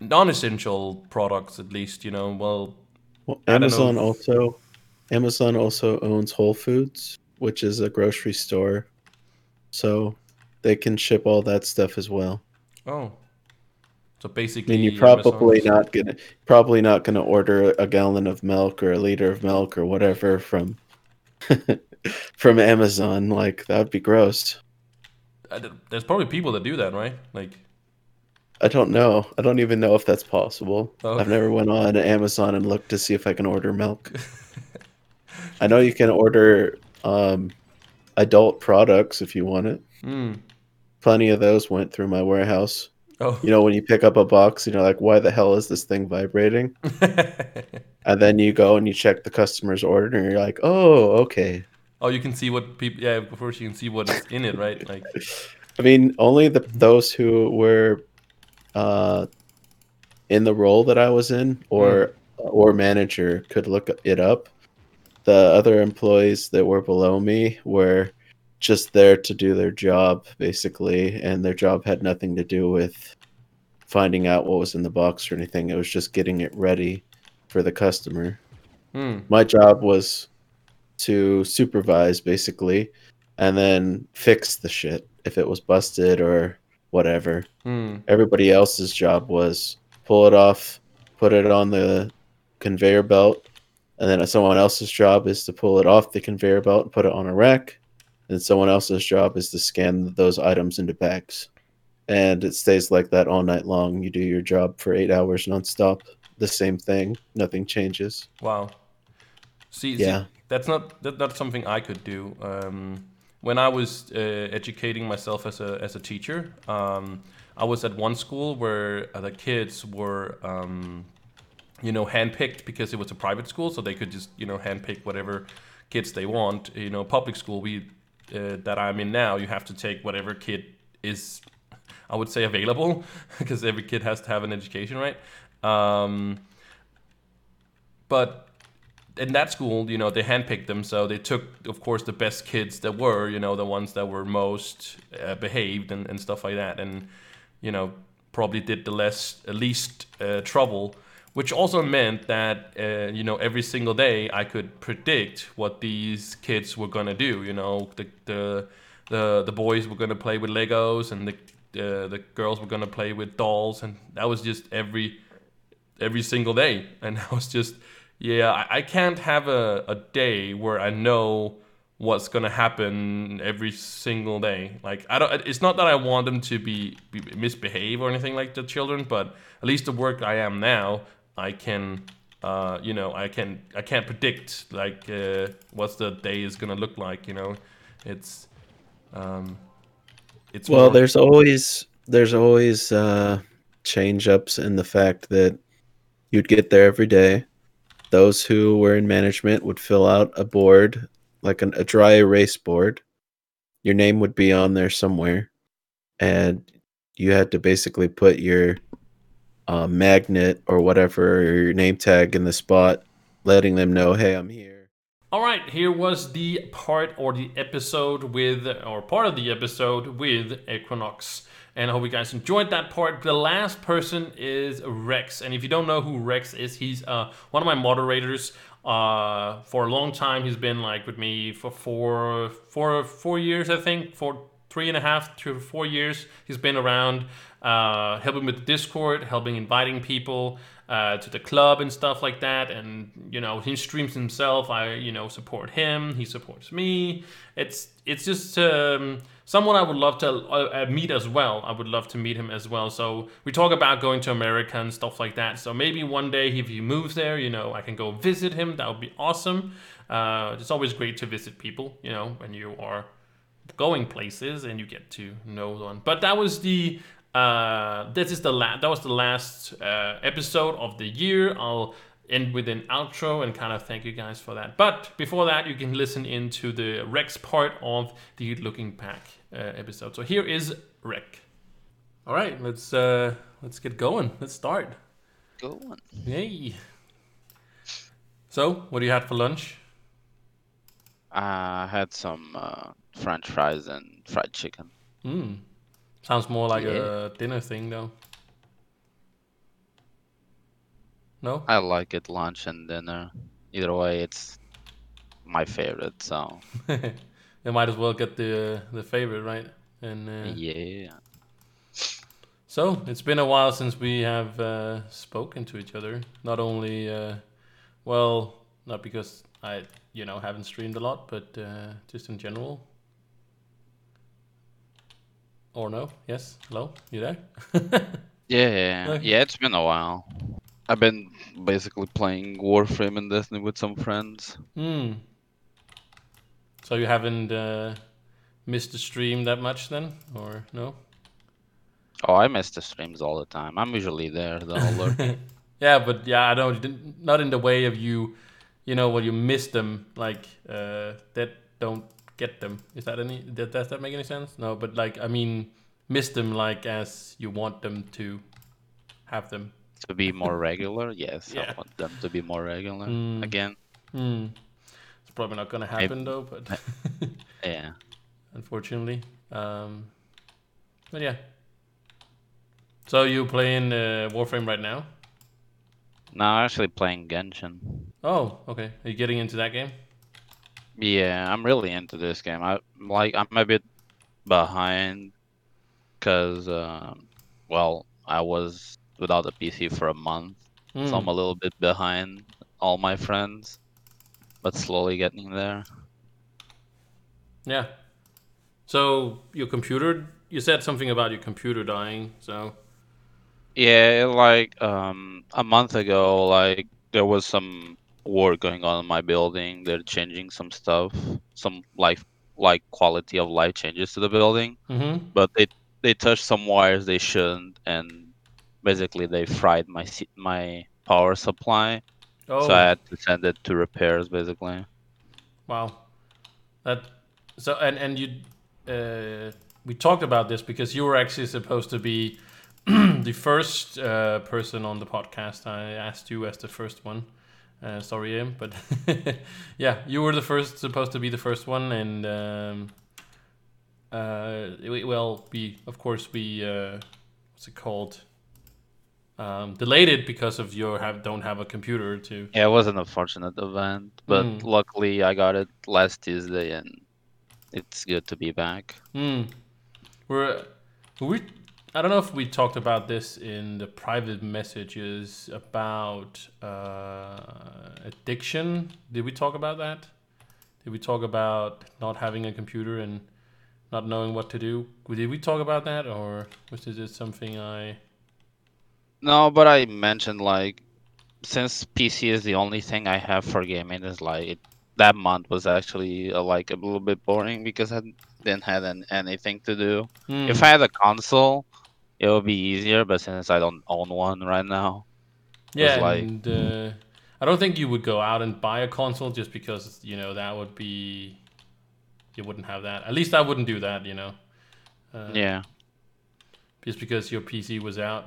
non-essential products at least. You know, well, Well, know Amazon if- also Amazon also owns Whole Foods, which is a grocery store. So they can ship all that stuff as well. oh, so basically, I mean, you're probably not gonna probably not gonna order a gallon of milk or a liter of milk or whatever from from Amazon. Like that would be gross. There's probably people that do that, right? Like, I don't know. I don't even know if that's possible. Oh. I've never went on Amazon and looked to see if I can order milk. I know you can order um, adult products if you want it. mm. Plenty of those went through my warehouse. Oh, You know, when you pick up a box, you know, like, why the hell is this thing vibrating? And then you go and you check the customer's order and you're like, oh, okay. oh, you can see what people. Yeah, of course, you can see what is in it, right? Like, I mean, only the mm-hmm. those who were uh, in the role that I was in or mm. uh, or manager could look it up. The other employees that were below me were just there to do their job, basically, and their job had nothing to do with finding out what was in the box or anything. It was just getting it ready for the customer. hmm. My job was to supervise, basically, and then fix the shit if it was busted or whatever. Hmm. Everybody else's job was pull it off, put it on the conveyor belt, and then someone else's job is to pull it off the conveyor belt and put it on a rack. And someone else's job is to scan those items into bags. And it stays like that all night long. You do your job for eight hours nonstop. The same thing. Nothing changes. Wow. See, see, Yeah. that's not that's not something I could do. Um, when I was uh, educating myself as a as a teacher, um, I was at one school where uh, the kids were, um, you know, handpicked because it was a private school, so they could just you know handpick whatever kids they want. You know, public school we uh, that I'm in now, you have to take whatever kid is, I would say, available because every kid has to have an education, right? Um, but in that school, you know, they handpicked them, so they took, of course, the best kids that were, you know, the ones that were most uh, behaved and, and stuff like that, and you know, probably did the less least uh, trouble, which also meant that uh, you know every single day I could predict what these kids were gonna do. You know, the the the, the boys were gonna play with Legos, and the uh, the girls were gonna play with dolls, and that was just every every single day. And I was just, yeah, I, I can't have a, a day where I know what's gonna happen every single day. Like I don't. It's not that I want them to be, be misbehave or anything like the children, but at least the work I am now, I can. Uh, you know, I can I can't predict like uh, what's the day is gonna look like. You know, it's um, it's Well, more- there's always there's always uh, change ups in the fact that you'd get there every day. Those who were in management would fill out a board, like an, a dry erase board. Your name would be on there somewhere, and you had to basically put your uh, magnet or whatever, or your name tag in the spot, letting them know, "Hey, I'm here." All right, here was the part or the episode with, or part of the episode with Equinox. And I hope you guys enjoyed that part. The last person is Rex. And if you don't know who Rex is, he's uh, one of my moderators. Uh, for a long time, he's been like with me for four, four, four years, I think, for three and a half to four years. He's been around, uh, helping with Discord, helping inviting people uh, to the club and stuff like that. And you know, he streams himself. I you know support him. He supports me. It's it's just um, someone I would love to uh, uh, meet as well. I would love to meet him as well. So we talk about going to America and stuff like that. So maybe one day if he moves there, you know, I can go visit him. That would be awesome. Uh, it's always great to visit people. You know, when you are going places and you get to know one. But that was the uh, this is the la- that was the last uh, episode of the year. I'll end with an outro and kind of thank you guys for that. But before that, you can listen into the Rex part of the Looking Back uh, episode. So here is Rex. All right, let's uh, let's get going. Let's start. Go on. Yay! So, what do you had for lunch? I had some uh, French fries and fried chicken. Hmm. Sounds more like Yeah. a dinner thing, though. No. I like it lunch and dinner. Either way, it's my favorite. So they might as well get the the favorite, right? And uh, yeah, so it's been a while since we have uh, spoken to each other. Not only, uh, well, not because I, you know, haven't streamed a lot, but uh, just in general. Or no? Yes. Hello. You there? yeah, Okay. yeah. It's been a while. I've been basically playing Warframe and Destiny with some friends. Hmm. So you haven't uh, missed the stream that much then, or no? Oh, I miss the streams all the time. I'm usually there though. yeah, but yeah, I don't. Not in the way of you, you know, when you miss them, like uh, that don't get them. Is that any? Does that make any sense? No, but like I mean, miss them like as you want them to have them. to be more regular, yes, Yeah. I want them to be more regular Mm. again. Hmm. It's probably not gonna happen though, but Yeah. unfortunately. Um, but yeah. So you playing uh, Warframe right now? No, I'm actually playing Genshin. Oh, okay. Are you getting into that game? Yeah, I'm really into this game. I like I'm a bit behind because um, well, I was without a PC for a month, so I'm Hmm. a little bit behind all my friends, but slowly getting there. Yeah. So your computer, you said something about your computer dying. So Yeah, like um a month ago, like there was some work going on in my building. They're changing some stuff, some life like quality of life changes to the building. hmm but they they touched some wires they shouldn't, and basically they fried my my power supply. oh So I had to send it to repairs, basically. wow, that so and and you uh, we talked about this because you were actually supposed to be the first uh, person on the podcast. I asked you as the first one. Uh, sorry, Em, but yeah, you were the first supposed to be the first one, and um, uh, we, well, we of course we uh, what's it called? Um, delayed it because of your have don't have a computer to. Yeah, it was an unfortunate event, but Mm. luckily I got it last Tuesday, and it's good to be back. Hmm. We're we. I don't know if we talked about this in the private messages about uh, addiction. Did we talk about that? Did we talk about not having a computer and not knowing what to do? Did we talk about that, or was this something I? No, but I mentioned like since PC is the only thing I have for gaming, is like it, that month was actually uh, like a little bit boring because I didn't have an, anything to do. Hmm. If I had a console, it would be easier. But since I don't own one right now, Yeah, like- and uh, I don't think you would go out and buy a console just because you know that would be you wouldn't have that. At least I wouldn't do that, you know. Uh, yeah, Just because your PC was out.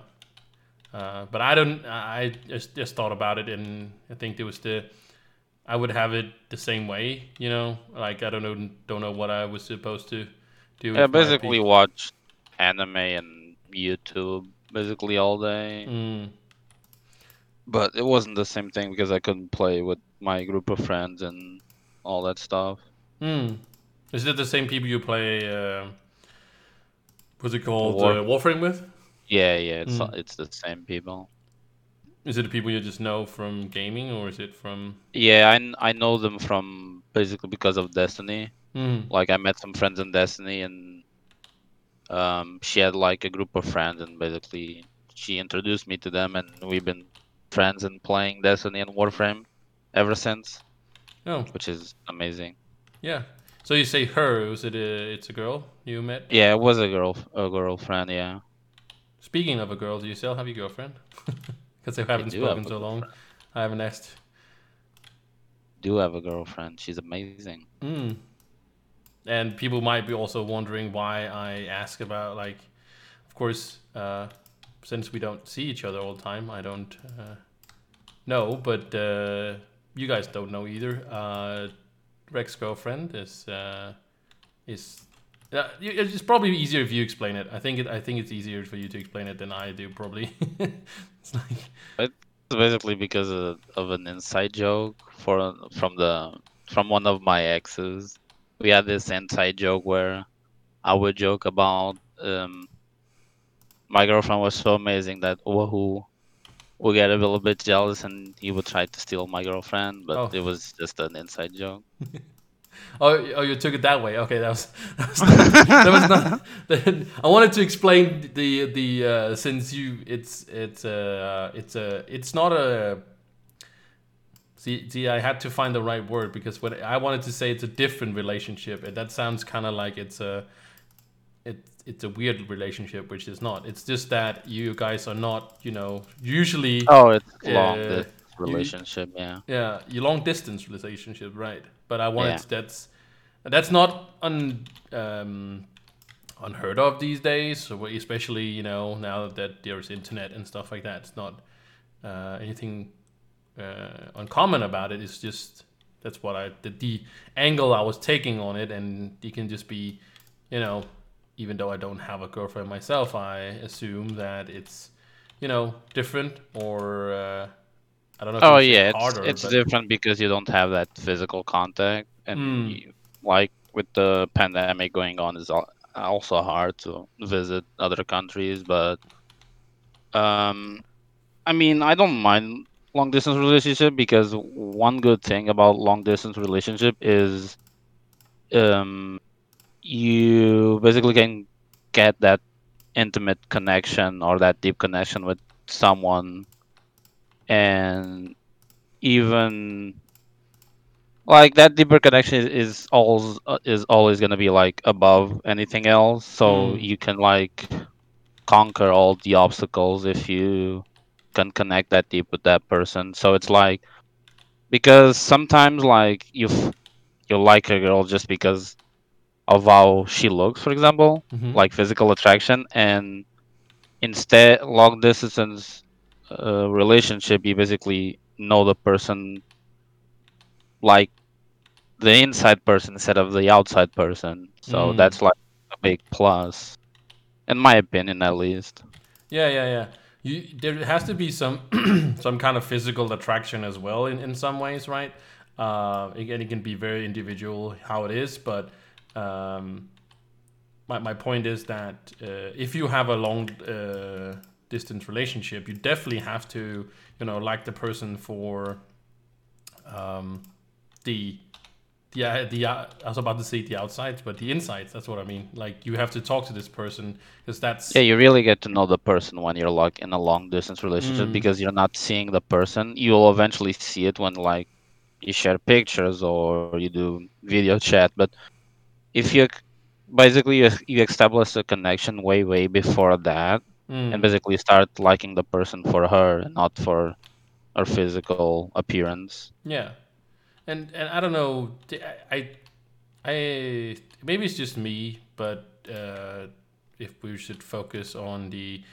Uh, but I don't. I just just thought about it, and I think there was the. I would have it the same way, you know. Like I don't know, don't know what I was supposed to do. yeah. Basically, watch anime and YouTube basically all day. Mm, But it wasn't the same thing because I couldn't play with my group of friends and all that stuff. mm. Is it the same people you play? Uh, what's it called? War- Uh, Warframe with? Yeah, yeah, it's Mm. it's the same people. Is it the people you just know from gaming, or is it from? Yeah, I, I know them from basically because of Destiny. Mm, Like I met some friends in Destiny, and um, she had like a group of friends, and basically she introduced me to them, and we've been friends and playing Destiny and Warframe ever since, oh, which is amazing. yeah. So you say her? Was it a? It's a girl you met? Yeah, it was a girl, a girlfriend. Yeah, Speaking of a girl, do you still have your girlfriend? Because I haven't have spoken a so long. I haven't asked. do have a girlfriend. She's amazing. Mm. And people might be also wondering why I ask about like, of course, uh, since we don't see each other all the time, I don't uh, know. But uh, you guys don't know either. Uh, Rex's girlfriend is uh, is. It's probably easier if you explain it. I think it. I think it's easier for you to explain it than I do. Probably. it's like. It's basically because of, of an inside joke for from the from one of my exes. We had this inside joke where I would joke about um, my girlfriend was so amazing that Wahoo would get a little bit jealous and he would try to steal my girlfriend, but Oh. it was just an inside joke. Oh, oh, you took it that way. Okay, that was that was not. that was not that- I wanted to explain the the uh, since you it's it's uh it's a it's not a. See, see, I had to find the right word because what I wanted to say it's a different relationship, and that sounds kind of like it's a, it's it's a weird relationship, which is not. It's just that you guys are not, you know, usually. Oh, it's long Uh, distance relationship, yeah. Yeah, your long distance relationship, right? But I wanted Yeah. that's that's not un, um, unheard of these days. Especially you know now that there's internet and stuff like that, it's not uh, anything uh, uncommon about it. It's just that's what I the, the angle I was taking on it, and it can just be, you know, even though I don't have a girlfriend myself, I assume that it's you know different or. Uh, I don't know. If Oh yeah, it's, harder, it's but- different because you don't have that physical contact, and Mm. you, like with the pandemic going on, it's also hard to visit other countries. But um, I mean, I don't mind long distance relationship because one good thing about long distance relationship is um, you basically can get that intimate connection or that deep connection with someone and even like that deeper connection is, is always is always gonna be like above anything else so Mm. you can like conquer all the obstacles if you can connect that deep with that person so it's like because sometimes like you f- you like a girl just because of how she looks for example Mhm. like physical attraction and instead long distance uh, relationship you basically know the person like the inside person instead of the outside person so Mm. that's like a big plus in my opinion at least Yeah, yeah, yeah. You there has to be some some kind of physical attraction as well in, in some ways, right? Uh, again, it can be very individual how it is, but um, my my point is that uh, if you have a long uh, distance relationship, you definitely have to you know like the person for um, the yeah, the uh, I was about to say the outsides, but the insides. That's what I mean. Like you have to talk to this person because that's Yeah, you really get to know the person when you're like in a long distance relationship Mm. because you're not seeing the person. You'll eventually see it when like you share pictures or you do video chat. But if you basically you, you establish a connection way way before that Mm. and basically start liking the person for her and not for her physical appearance. Yeah, and and I don't know. I I, maybe it's just me, but uh, if we should focus on the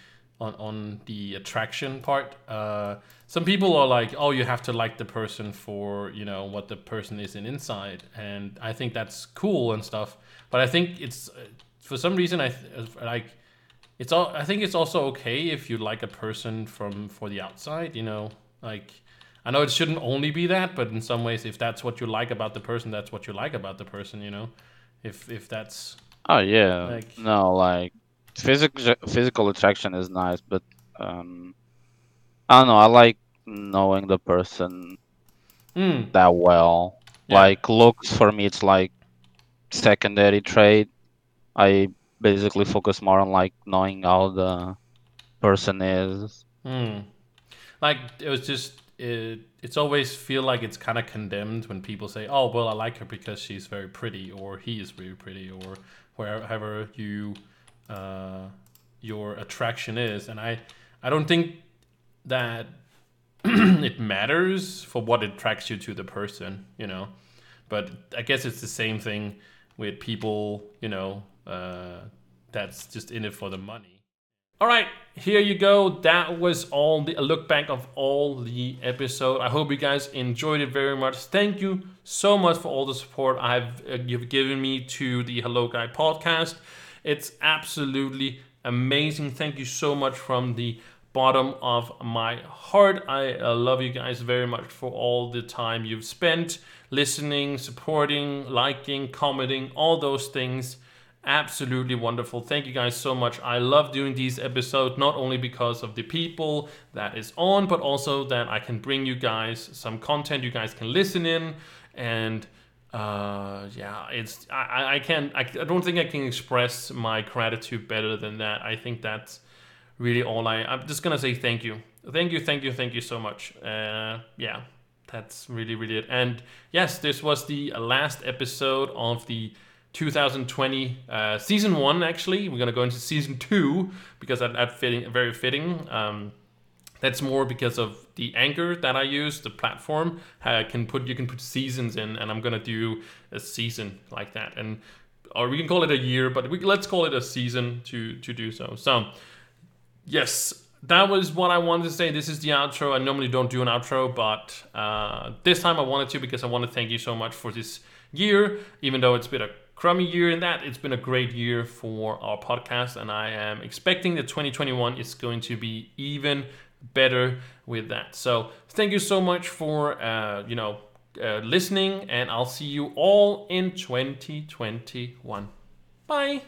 on on the attraction part, uh, some people are like, oh, you have to like the person for you know what the person is in inside, and I think that's cool and stuff. But I think it's uh, for some reason I like it's all I think it's also okay if you like a person from for the outside, you know, like I know it shouldn't only be that, but in some ways if that's what you like about the person, that's what you like about the person, you know. If if that's Oh yeah, Like- no, like physical physical attraction is nice, but um, I don't know. I like knowing the person mm, that well. Yeah. Like looks for me, it's like secondary trait. I basically focus more on like knowing how the person is. mm. like it was just it, it's always feel like it's kind of condemned when people say, "Oh, well, I like her because she's very pretty," or "He is very pretty," or wherever you uh, your attraction is. And I I don't think that it matters for what attracts you to the person, you know. But I guess it's the same thing with people, you know, uh, that's just in it for the money. All right, here you go. That was all the look back of all the episode. I hope you guys enjoyed it very much. Thank you so much for all the support I've uh, you've given me to the Hello Guy podcast. It's absolutely amazing. Thank you so much from the bottom of my heart. I uh, love you guys very much for all the time you've spent listening, supporting, liking, commenting, all those things absolutely wonderful. Thank you guys so much. I love doing these episodes not only because of the people that is on, but also that I can bring you guys some content. You guys can listen in and uh yeah it's i I- can't I, I don't think i can express my gratitude better than that. I think that's really all i i'm just gonna say thank you. Thank you thank you thank you so much. Uh yeah that's really really it. And yes this was the last episode of the 2020 uh, season one actually we're gonna go into season two because that, that fitting very fitting um that's more because of the anchor that I use, the platform. Uh, can put you can put seasons in, and I'm gonna do a season like that, and or we can call it a year, but we, let's call it a season to to do so. So yes, that was what I wanted to say. This is the outro. I normally don't do an outro, but uh, this time I wanted to because I want to thank you so much for this year, even though it's been a crummy year in that. It's been a great year for our podcast and i am expecting that 2021 is going to be even better with that. So thank you so much for uh, you know uh, listening and i'll see you all in 2021 bye